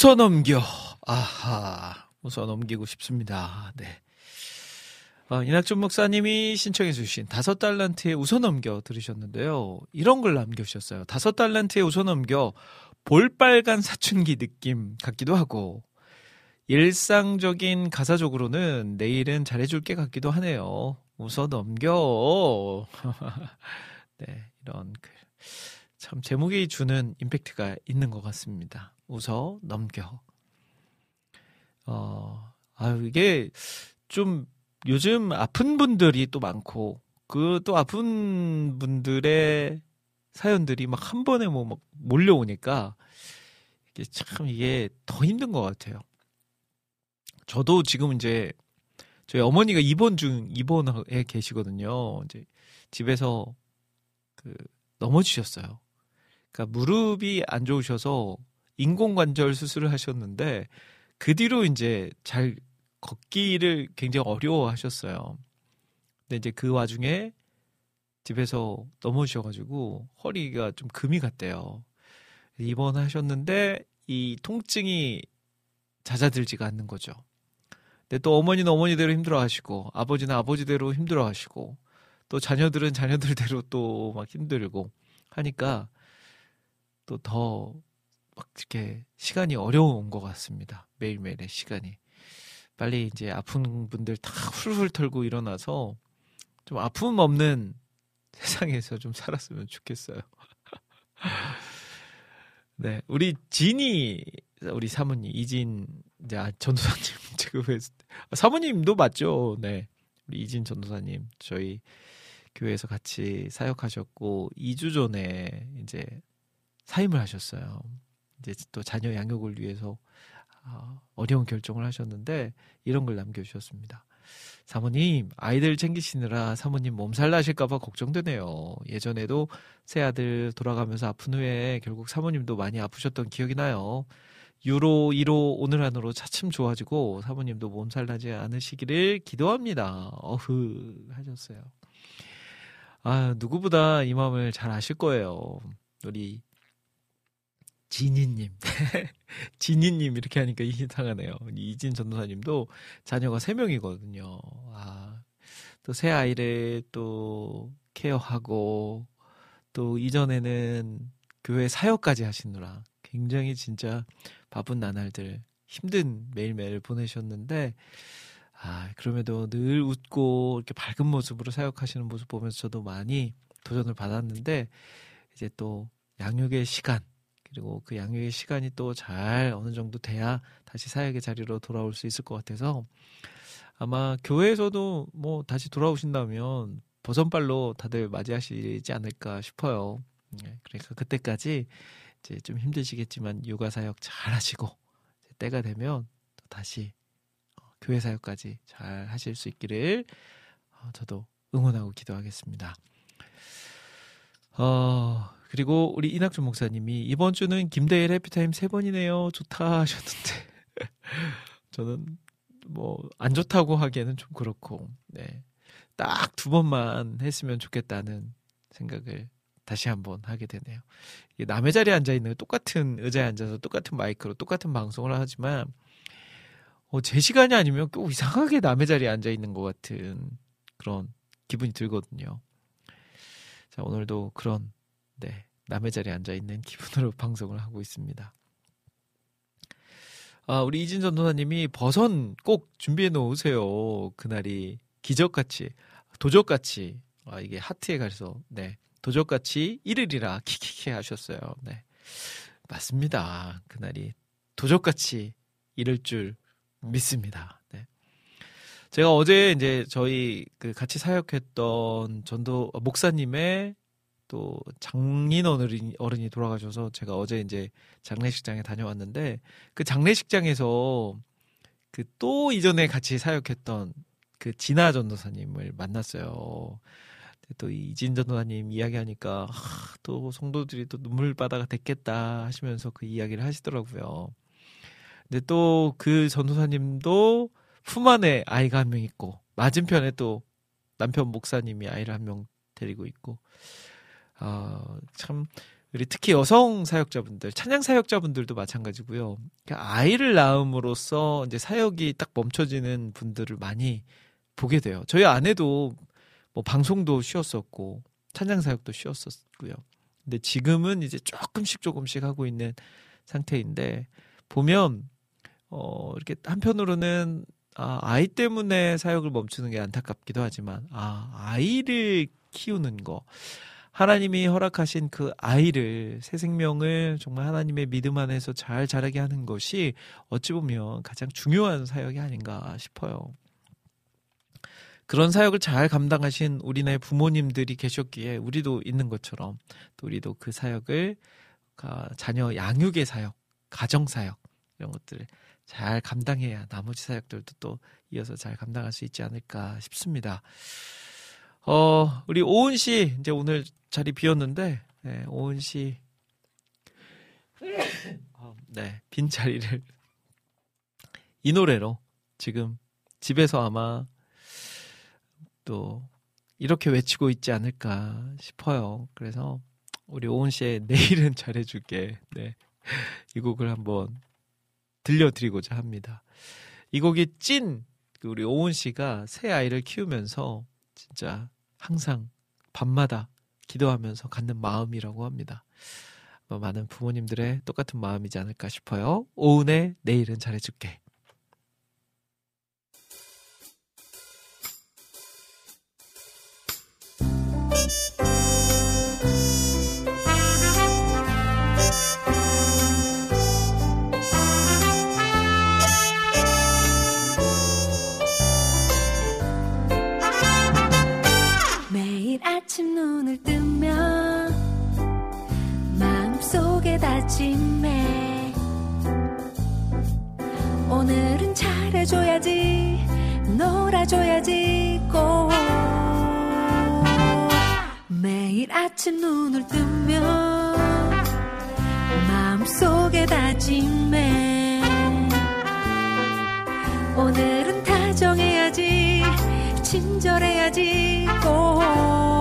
웃어 넘겨. 아하. 웃어 넘기고 싶습니다. 네. 어, 이낙준 목사님이 신청해 주신 다섯 달란트의 웃어 넘겨 들으셨는데요. 이런 걸 남겨주셨어요. 다섯 달란트의 웃어 넘겨 볼빨간 사춘기 느낌 같기도 하고 일상적인 가사적으로는 내일은 잘해줄 게 같기도 하네요. 웃어 넘겨. 네, 이런 글. 참 제목이 주는 임팩트가 있는 것 같습니다. 웃어 넘겨. 어, 아유, 이게 좀 요즘 아픈 분들이 또 많고, 그 또 아픈 분들의 사연들이 막 한 번에 뭐 막 몰려오니까, 이게 참 이게 더 힘든 것 같아요. 저도 지금 이제 저희 어머니가 입원 중, 입원에 계시거든요. 이제 집에서 그 넘어지셨어요. 그러니까 무릎이 안 좋으셔서 인공관절 수술을 하셨는데 그 뒤로 이제 잘 걷기를 굉장히 어려워하셨어요. 근데 이제 그 와중에 집에서 넘어지셔가지고 허리가 좀 금이 갔대요. 입원하셨는데 이 통증이 잦아들지가 않는 거죠. 근데 또 어머니는 어머니대로 힘들어하시고 아버지는 아버지대로 힘들어하시고 또 자녀들은 자녀들대로 또 막 힘들고 하니까 또 더 막 이렇게 시간이 어려운 것 같습니다. 매일매일의 시간이. 빨리 이제 아픈 분들 다 훌훌 털고 일어나서 좀 아픔 없는 세상에서 좀 살았으면 좋겠어요. 네, 우리 진이 우리 사모님 이진 이제 아, 전도사님 지금 왜 사모님도 맞죠? 네, 우리 이진 전도사님 저희 교회에서 같이 사역하셨고 2주 전에 이제 사임을 하셨어요. 이제 또 자녀 양육을 위해서 어, 어려운 결정을 하셨는데 이런 걸 남겨주셨습니다. 사모님 아이들 챙기시느라 사모님 몸살 나실까봐 걱정되네요. 예전에도 새 아들 돌아가면서 아픈 후에 결국 사모님도 많이 아프셨던 기억이 나요. 유로 1호 오늘 안으로 차츰 좋아지고 사모님도 몸살 나지 않으시기를 기도합니다. 어흐 하셨어요. 아 누구보다 이 마음을 잘 아실 거예요. 우리 진희님. 진희님 이렇게 하니까 이상하네요. 이진 전도사님도 자녀가 3명이거든요. 아, 또 새 아이를 또 케어하고 또 이전에는 교회 사역까지 하시느라 굉장히 진짜 바쁜 나날들 힘든 매일매일 보내셨는데 아, 그럼에도 늘 웃고 이렇게 밝은 모습으로 사역하시는 모습 보면서 저도 많이 도전을 받았는데 이제 또 양육의 시간 그리고 그 양육의 시간이 또 잘 어느 정도 돼야 다시 사역의 자리로 돌아올 수 있을 것 같아서 아마 교회에서도 뭐 다시 돌아오신다면 버선발로 다들 맞이하시지 않을까 싶어요. 네, 그러니까 그때까지 이제 좀 힘드시겠지만 육아 사역 잘 하시고 때가 되면 또 다시 어, 교회 사역까지 잘 하실 수 있기를 어, 저도 응원하고 기도하겠습니다. 어, 그리고 우리 이낙준 목사님이 이번 주는 김대일 해피타임 세 번이네요. 좋다 하셨는데 저는 뭐 안 좋다고 하기에는 좀 그렇고 네. 딱 두 번만 했으면 좋겠다는 생각을 다시 한번 하게 되네요. 남의 자리에 앉아 있는 똑같은 의자에 앉아서 똑같은 마이크로 똑같은 방송을 하지만 어, 제 시간이 아니면 꼭 이상하게 남의 자리에 앉아 있는 것 같은 그런 기분이 들거든요. 자 오늘도 그런 네, 남의 자리에 앉아 있는 기분으로 방송을 하고 있습니다. 아, 우리 이진 전도사님이 버선 꼭 준비해 놓으세요. 그날이 기적같이, 도적같이, 아, 이게 하트에 가서, 네, 도적같이 1일이라 키키키 하셨어요. 네. 맞습니다. 그날이 도적같이 이럴 줄 믿습니다. 네. 제가 어제 이제 저희 그 같이 사역했던 전도 목사님의 또 장인 어른이, 어른이 돌아가셔서 제가 어제 이제 장례식장에 다녀왔는데 그 장례식장에서 그 또 이전에 같이 사역했던 그 진아 전도사님을 만났어요. 또 이진 전도사님 이야기하니까 하, 또 성도들이 또 눈물바다가 됐겠다 하시면서 그 이야기를 하시더라고요. 근데 또 그 전도사님도 품 안에 아이가 한 명 있고 맞은편에 또 남편 목사님이 아이를 한 명 데리고 있고 어, 참 우리 특히 여성 사역자분들, 찬양 사역자분들도 마찬가지고요. 그러니까 아이를 낳음으로써 이제 사역이 딱 멈춰지는 분들을 많이 보게 돼요. 저희 아내도 뭐 방송도 쉬었었고 찬양 사역도 쉬었었고요. 근데 지금은 이제 조금씩 조금씩 하고 있는 상태인데 보면 어 이렇게 한편으로는 아, 아이 때문에 사역을 멈추는 게 안타깝기도 하지만 아, 아이를 키우는 거 하나님이 허락하신 그 아이를 새 생명을 정말 하나님의 믿음 안에서 잘 자라게 하는 것이 어찌 보면 가장 중요한 사역이 아닌가 싶어요. 그런 사역을 잘 감당하신 우리나라의 부모님들이 계셨기에 우리도 있는 것처럼 또 우리도 그 사역을 자녀 양육의 사역, 가정 사역 이런 것들을 잘 감당해야 나머지 사역들도 또 이어서 잘 감당할 수 있지 않을까 싶습니다. 어, 우리 오은 씨 이제 오늘 자리 비었는데 네, 오은 씨 어, 네, 빈 자리를 이 노래로 지금 집에서 아마 또 이렇게 외치고 있지 않을까 싶어요. 그래서 우리 오은 씨의 내일은 잘해줄게. 네. 이 곡을 한번 들려드리고자 합니다. 이 곡이 찐그 우리 오은 씨가 새 아이를 키우면서 진짜 항상 밤마다 기도하면서 갖는 마음이라고 합니다. 많은 부모님들의 똑같은 마음이지 않을까 싶어요. 오은의 내일은 잘해줄게. 아침 눈을 뜨면 마음속에 다짐해. 오늘은 잘해줘야지 놀아줘야지 꼭 매일 아침 눈을 뜨면 마음속에 다짐해. 오늘은 다정해야지 친절해야지 꼭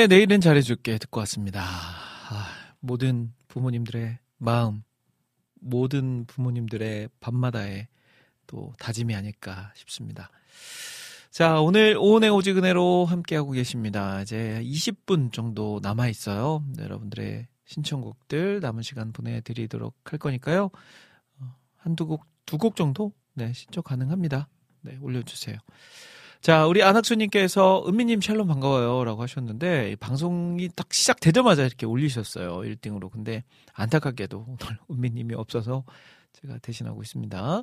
의 내일은 잘해줄게 듣고 왔습니다. 아, 모든 부모님들의 마음, 모든 부모님들의 밤마다의 또 다짐이 아닐까 싶습니다. 자, 오늘 오은의 오지근해로 함께하고 계십니다. 이제 20분 정도 남아 있어요. 네, 여러분들의 신청곡들 남은 시간 보내드리도록 할 거니까요. 어, 한두 곡, 두 곡 정도? 네, 신청 가능합니다. 네, 올려주세요. 자, 우리 안학수님께서 은미님 샬롬 반가워요. 라고 하셨는데, 방송이 딱 시작되자마자 이렇게 올리셨어요. 1등으로. 근데 안타깝게도 오늘 은미님이 없어서 제가 대신하고 있습니다.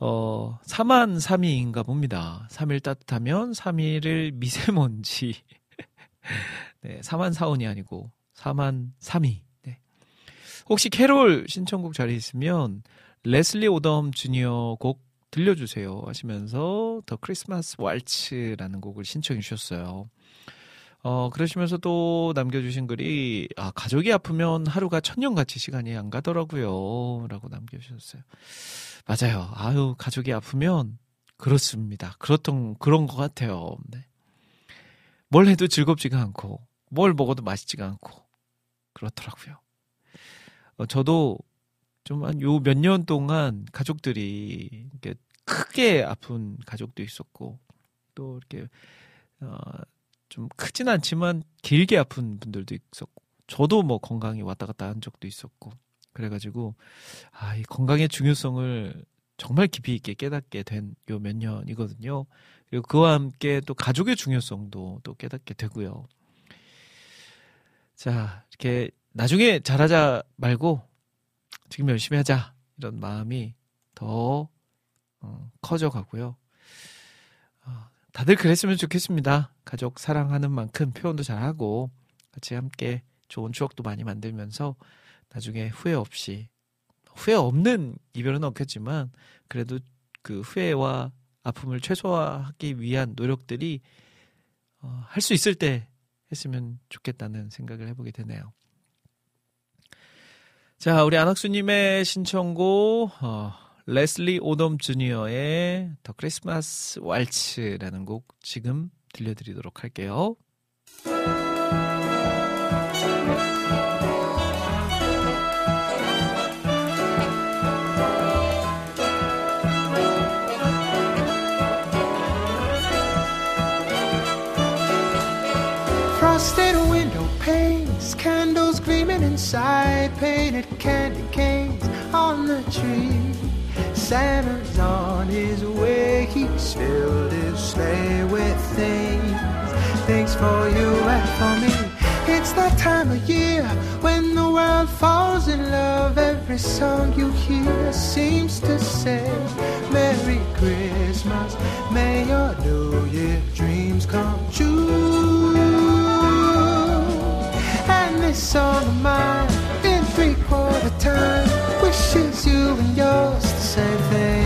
어, 3만 3위인가 봅니다. 3일 따뜻하면 3일을 미세먼지. 네, 4만 4원이 아니고 4만 3위. 네. 혹시 캐롤 신청곡 자리 있으면 레슬리 오덤 주니어 곡 들려주세요 하시면서 더 크리스마스 왈츠라는 곡을 신청해 주셨어요. 어, 그러시면서 또 남겨주신 글이, 아, 가족이 아프면 하루가 천년같이 시간이 안 가더라고요. 라고 남겨주셨어요. 맞아요. 아유, 가족이 아프면 그렇습니다. 그렇던, 그런 것 같아요. 네. 뭘 해도 즐겁지가 않고, 뭘 먹어도 맛있지가 않고, 그렇더라고요. 어, 저도 좀 한 요 몇 년 동안 가족들이 이렇게 크게 아픈 가족도 있었고, 또 이렇게, 어, 좀 크진 않지만 길게 아픈 분들도 있었고, 저도 뭐 건강이 왔다 갔다 한 적도 있었고, 그래가지고, 아, 이 건강의 중요성을 정말 깊이 있게 깨닫게 된 요 몇 년이거든요. 그리고 그와 함께 또 가족의 중요성도 또 깨닫게 되고요. 자, 이렇게 나중에 잘하자 말고 지금 열심히 하자 이런 마음이 더 어, 커져가고요. 어, 다들 그랬으면 좋겠습니다. 가족 사랑하는 만큼 표현도 잘하고 같이 함께 좋은 추억도 많이 만들면서 나중에 후회 없이 후회 없는 이별은 없겠지만 그래도 그 후회와 아픔을 최소화하기 위한 노력들이 어, 할 수 있을 때 했으면 좋겠다는 생각을 해보게 되네요. 자, 우리 안학수님의 신청곡, 어, 레슬리 오덤 주니어의 더 크리스마스 왈츠라는 곡 지금 들려드리도록 할게요. Inside, painted candy canes on the tree. Santa's on his way, he's filled his sleigh with things, things for you and for me. It's that time of year when the world falls in love. Every song you hear seems to say, Merry Christmas, may your New Year dreams come true. This song of mine, in three quarter time, wishes you and yours the same thing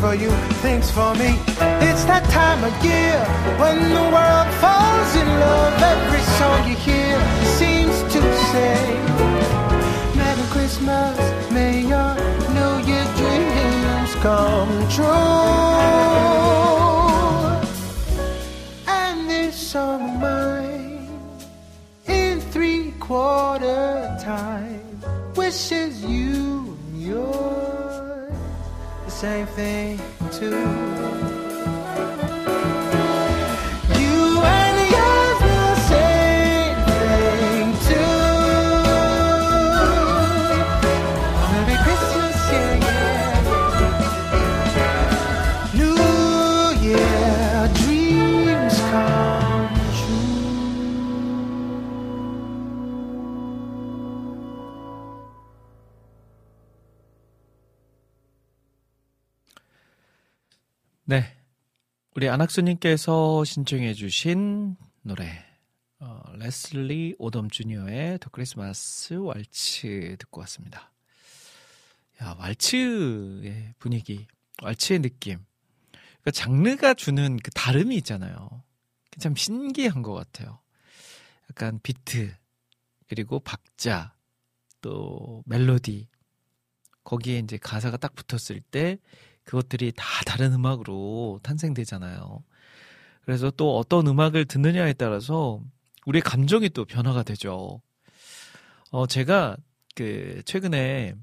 for you, things for me. It's that time of year when the world falls in love. Every song you hear seems to say, Merry Christmas, may your New Year dreams come true. And this song of mine, in three quarter time, wishes you and same thing too. 우리 안학수님께서 신청해주신 노래, 어, 레슬리 오덤 주니어의 더 크리스마스 왈츠 듣고 왔습니다. 야, 왈츠의 분위기, 왈츠의 느낌. 그러니까 장르가 주는 그 다름이 있잖아요. 참 신기한 것 같아요. 약간 비트, 그리고 박자, 또 멜로디, 거기에 이제 가사가 딱 붙었을 때 그것들이 다 다른 음악으로 탄생되잖아요. 그래서 또 어떤 음악을 듣느냐에 따라서 우리의 감정이 또 변화가 되죠. 어, 제가 그 최근에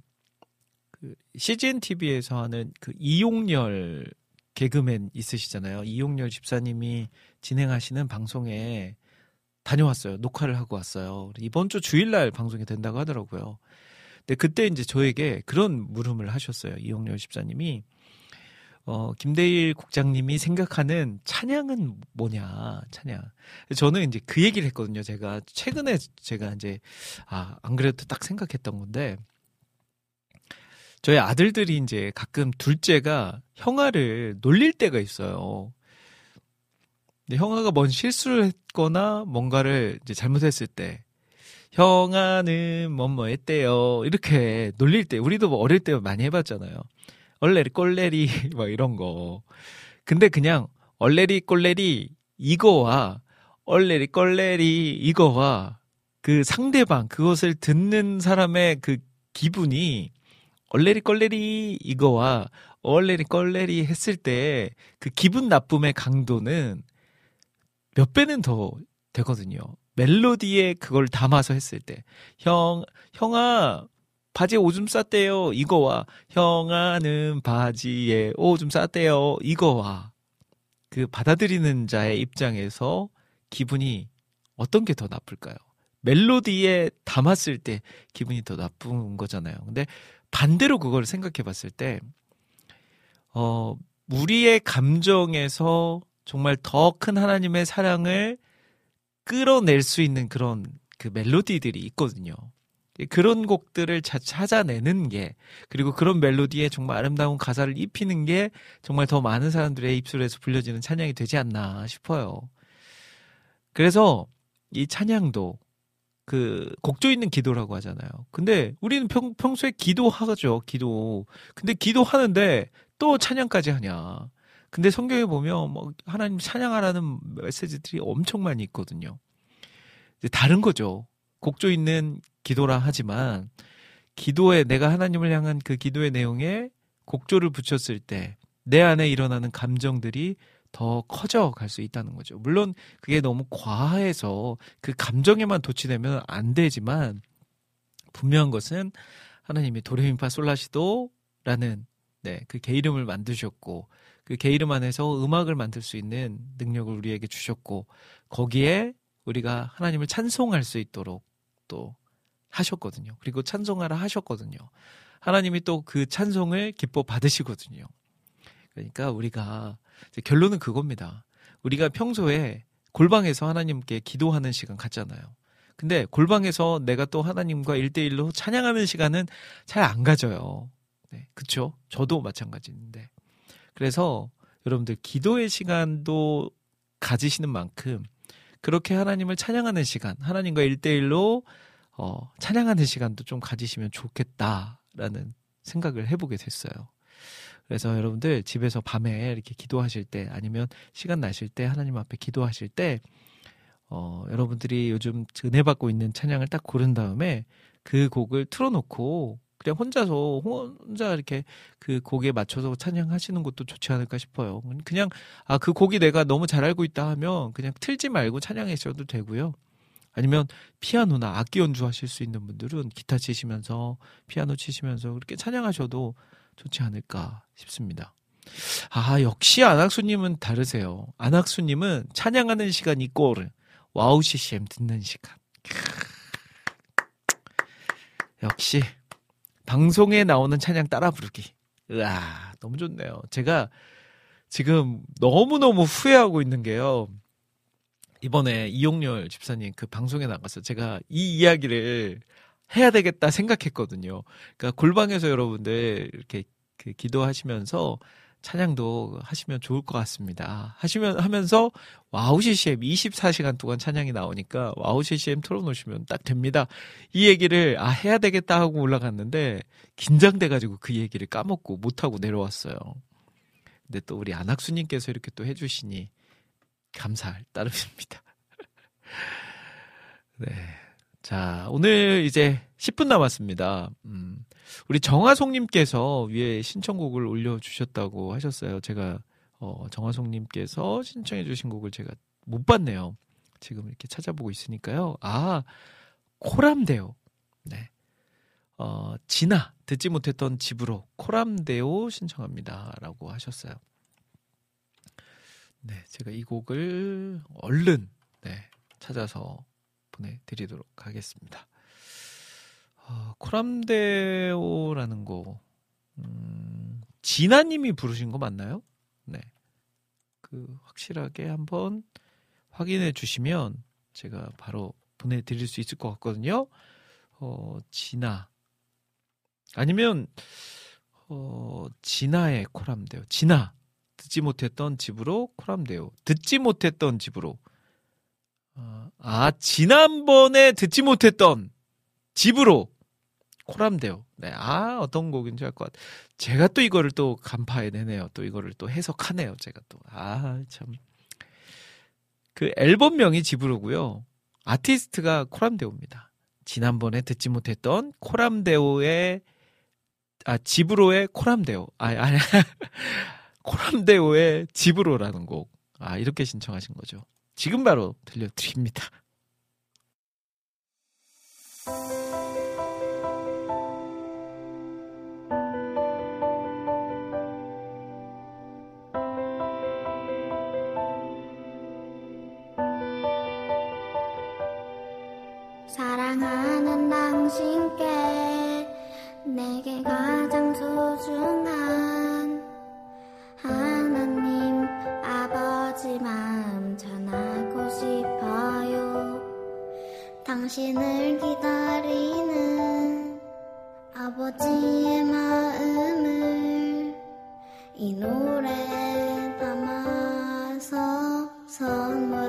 그 CGN TV에서 하는 그 이용렬 개그맨 있으시잖아요. 이용렬 집사님이 진행하시는 방송에 다녀왔어요. 녹화를 하고 왔어요. 이번 주 주일날 방송이 된다고 하더라고요. 근데 그때 이제 저에게 그런 물음을 하셨어요. 이용렬 집사님이 어, 김대일 국장님이 생각하는 찬양은 뭐냐, 찬양. 저는 이제 그 얘기를 했거든요. 제가 최근에 제가 이제, 아, 안 그래도 딱 생각했던 건데, 저희 아들들이 이제 가끔 둘째가 형아를 놀릴 때가 있어요. 근데 형아가 뭔 실수를 했거나 뭔가를 이제 잘못했을 때, 형아는 뭐뭐 했대요. 이렇게 놀릴 때, 우리도 뭐 어릴 때 많이 해봤잖아요. 얼레리 꼴레리 막 이런 거. 근데 그냥 얼레리 꼴레리 이거와 얼레리 꼴레리 이거와 그 상대방 그것을 듣는 사람의 그 기분이 얼레리 꼴레리 이거와 얼레리 꼴레리 했을 때 그 기분 나쁨의 강도는 몇 배는 더 되거든요. 멜로디에 그걸 담아서 했을 때. 형, 형아, 바지에 오줌 쌌대요. 이거와 형아는 바지에 오줌 쌌대요. 이거와 그 받아들이는 자의 입장에서 기분이 어떤 게 더 나쁠까요? 멜로디에 담았을 때 기분이 더 나쁜 거잖아요. 근데 반대로 그걸 생각해 봤을 때, 어, 우리의 감정에서 정말 더 큰 하나님의 사랑을 끌어낼 수 있는 그런 그 멜로디들이 있거든요. 그런 곡들을 찾아내는 게 그리고 그런 멜로디에 정말 아름다운 가사를 입히는 게 정말 더 많은 사람들의 입술에서 불려지는 찬양이 되지 않나 싶어요. 그래서 이 찬양도 그 곡조 있는 기도라고 하잖아요. 근데 우리는 평, 평소에 기도하죠. 기도. 근데 기도하는데 또 찬양까지 하냐. 근데 성경에 보면 뭐 하나님 찬양하라는 메시지들이 엄청 많이 있거든요. 다른 거죠. 곡조 있는 기도라 하지만 기도에 내가 하나님을 향한 그 기도의 내용에 곡조를 붙였을 때 내 안에 일어나는 감정들이 더 커져 갈 수 있다는 거죠. 물론 그게 너무 과해서 그 감정에만 도취되면 안 되지만 분명한 것은 하나님이 도레미파 솔라시도라는 네, 그 게이름을 만드셨고 그 게이름 안에서 음악을 만들 수 있는 능력을 우리에게 주셨고 거기에 우리가 하나님을 찬송할 수 있도록 또 하셨거든요. 그리고 찬송하라 하셨거든요. 하나님이 또 그 찬송을 기뻐 받으시거든요. 그러니까 우리가 결론은 그겁니다. 우리가 평소에 골방에서 하나님께 기도하는 시간 갖잖아요. 근데 골방에서 내가 또 하나님과 일대일로 찬양하는 시간은 잘 안 가져요. 네, 그쵸? 저도 마찬가지인데. 그래서 여러분들 기도의 시간도 가지시는 만큼 그렇게 하나님을 찬양하는 시간, 하나님과 일대일로 어, 찬양하는 시간도 좀 가지시면 좋겠다라는 생각을 해보게 됐어요. 그래서 여러분들 집에서 밤에 이렇게 기도하실 때 아니면 시간 나실 때 하나님 앞에 기도하실 때 어, 여러분들이 요즘 은혜 받고 있는 찬양을 딱 고른 다음에 그 곡을 틀어놓고 그냥 혼자서 혼자 이렇게 그 곡에 맞춰서 찬양하시는 것도 좋지 않을까 싶어요. 그냥 아 그 곡이 내가 너무 잘 알고 있다 하면 그냥 틀지 말고 찬양하셔도 되고요. 아니면 피아노나 악기 연주하실 수 있는 분들은 기타 치시면서 피아노 치시면서 그렇게 찬양하셔도 좋지 않을까 싶습니다. 아, 역시 안학수님은 다르세요. 안학수님은 찬양하는 시간 이꼬 와우 CCM 듣는 시간. 역시 방송에 나오는 찬양 따라 부르기. 으아, 너무 좋네요. 제가 지금 너무너무 후회하고 있는 게요. 이번에 이용렬 집사님 그 방송에 나가서 제가 이 이야기를 해야 되겠다 생각했거든요. 그러니까 골방에서 여러분들 이렇게 그 기도하시면서 찬양도 하시면 좋을 것 같습니다. 하시면 하면서 WOW CCM 24시간 동안 찬양이 나오니까 WOW CCM 틀어놓으시면 딱 됩니다. 이 얘기를 아 해야 되겠다 하고 올라갔는데 긴장돼가지고 그 얘기를 까먹고 못하고 내려왔어요. 근데 또 우리 안학수님께서 이렇게 또 해주시니 감사할 따름입니다. 네. 자, 오늘 이제 10분 남았습니다. 음, 우리 정화송님께서 위에 신청곡을 올려주셨다고 하셨어요. 제가, 어, 정화송님께서 신청해주신 곡을 제가 못 봤네요. 지금 이렇게 찾아보고 있으니까요. 아, 코람데오. 네. 어, 지나, 듣지 못했던 집으로 코람데오 신청합니다. 라고 하셨어요. 네, 제가 이 곡을 얼른, 네, 찾아서 보내드리도록 하겠습니다. 어, 코람데오라는 곡, 음, 진아님이 부르신 거 맞나요? 네. 그, 확실하게 한번 확인해 주시면 제가 바로 보내드릴 수 있을 것 같거든요. 어, 진아. 아니면, 어, 진아의 코람데오. 진아. 듣지 못했던 집으로 코람데오. 듣지 못했던 집으로. 어, 아, 지난번에 듣지 못했던 집으로 코람데오. 네, 아, 어떤 곡인지 알 것 같아. 제가 또 이거를 또 간파해 내네요. 또 이거를 또 해석하네요. 제가 또. 아, 참. 그 앨범명이 집으로고요. 아티스트가 코람데오입니다. 지난번에 듣지 못했던 코람데오의 아 집으로의 코람데오. 아 아니 코람데오의 집으로라는 곡. 아 이렇게 신청하신 거죠. 지금 바로 들려드립니다. 사랑하는 당신께 당신을 기다리는 아버지의 마음을 이 노래 담아서 선물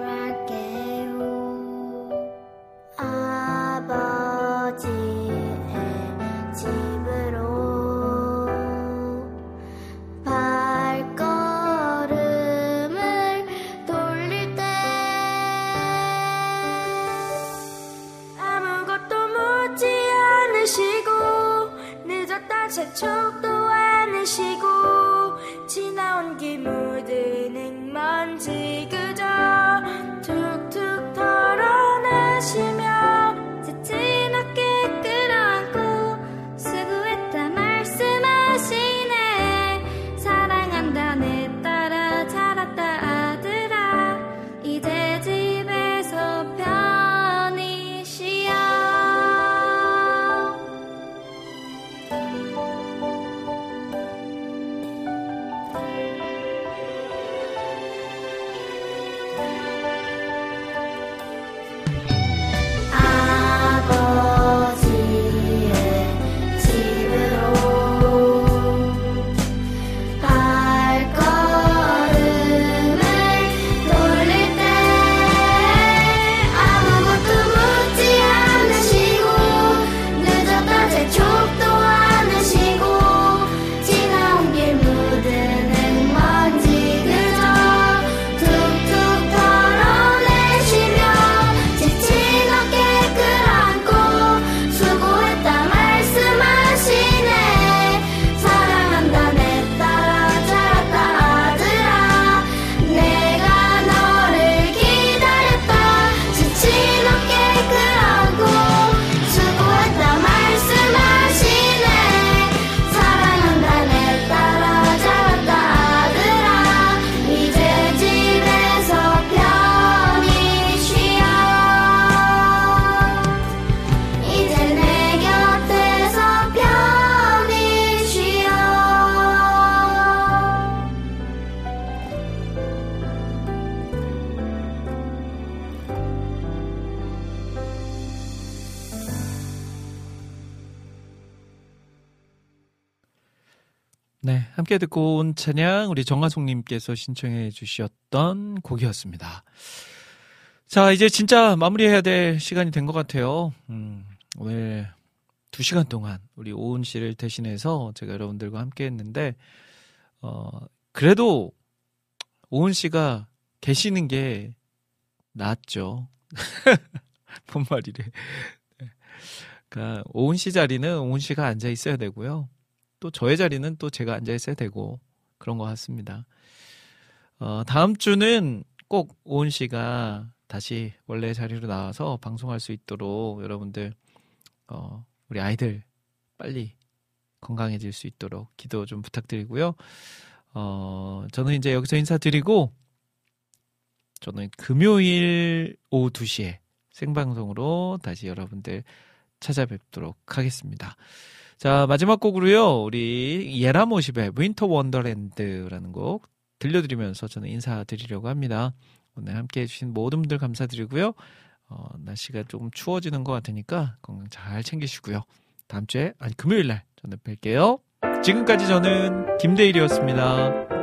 함께 듣고 온 찬양 우리 정하송님께서 신청해 주셨던 곡이었습니다. 자, 이제 진짜 마무리해야 될 시간이 된 것 같아요. 음, 오늘 두 시간 동안 우리 오은 씨를 대신해서 제가 여러분들과 함께 했는데, 어, 그래도 오은 씨가 계시는 게 낫죠. 뭔 말이래. 네. 그러니까 오은 씨 자리는 오은 씨가 앉아 있어야 되고요. 또 저의 자리는 또 제가 앉아 있어야 되고 그런 것 같습니다. 어, 다음 주는 꼭 오은 씨가 다시 원래 자리로 나와서 방송할 수 있도록 여러분들 어, 우리 아이들 빨리 건강해질 수 있도록 기도 좀 부탁드리고요. 어, 저는 이제 여기서 인사드리고 저는 금요일 오후 2시에 생방송으로 다시 여러분들 찾아뵙도록 하겠습니다. 자, 마지막 곡으로요. 우리 예라모십의 Winter Wonderland라는 곡 들려드리면서 저는 인사드리려고 합니다. 오늘 함께 해주신 모든 분들 감사드리고요. 어, 날씨가 조금 추워지는 것 같으니까 건강 잘 챙기시고요. 다음 주에, 아니, 금요일 날 저는 뵐게요. 지금까지 저는 김대일이었습니다.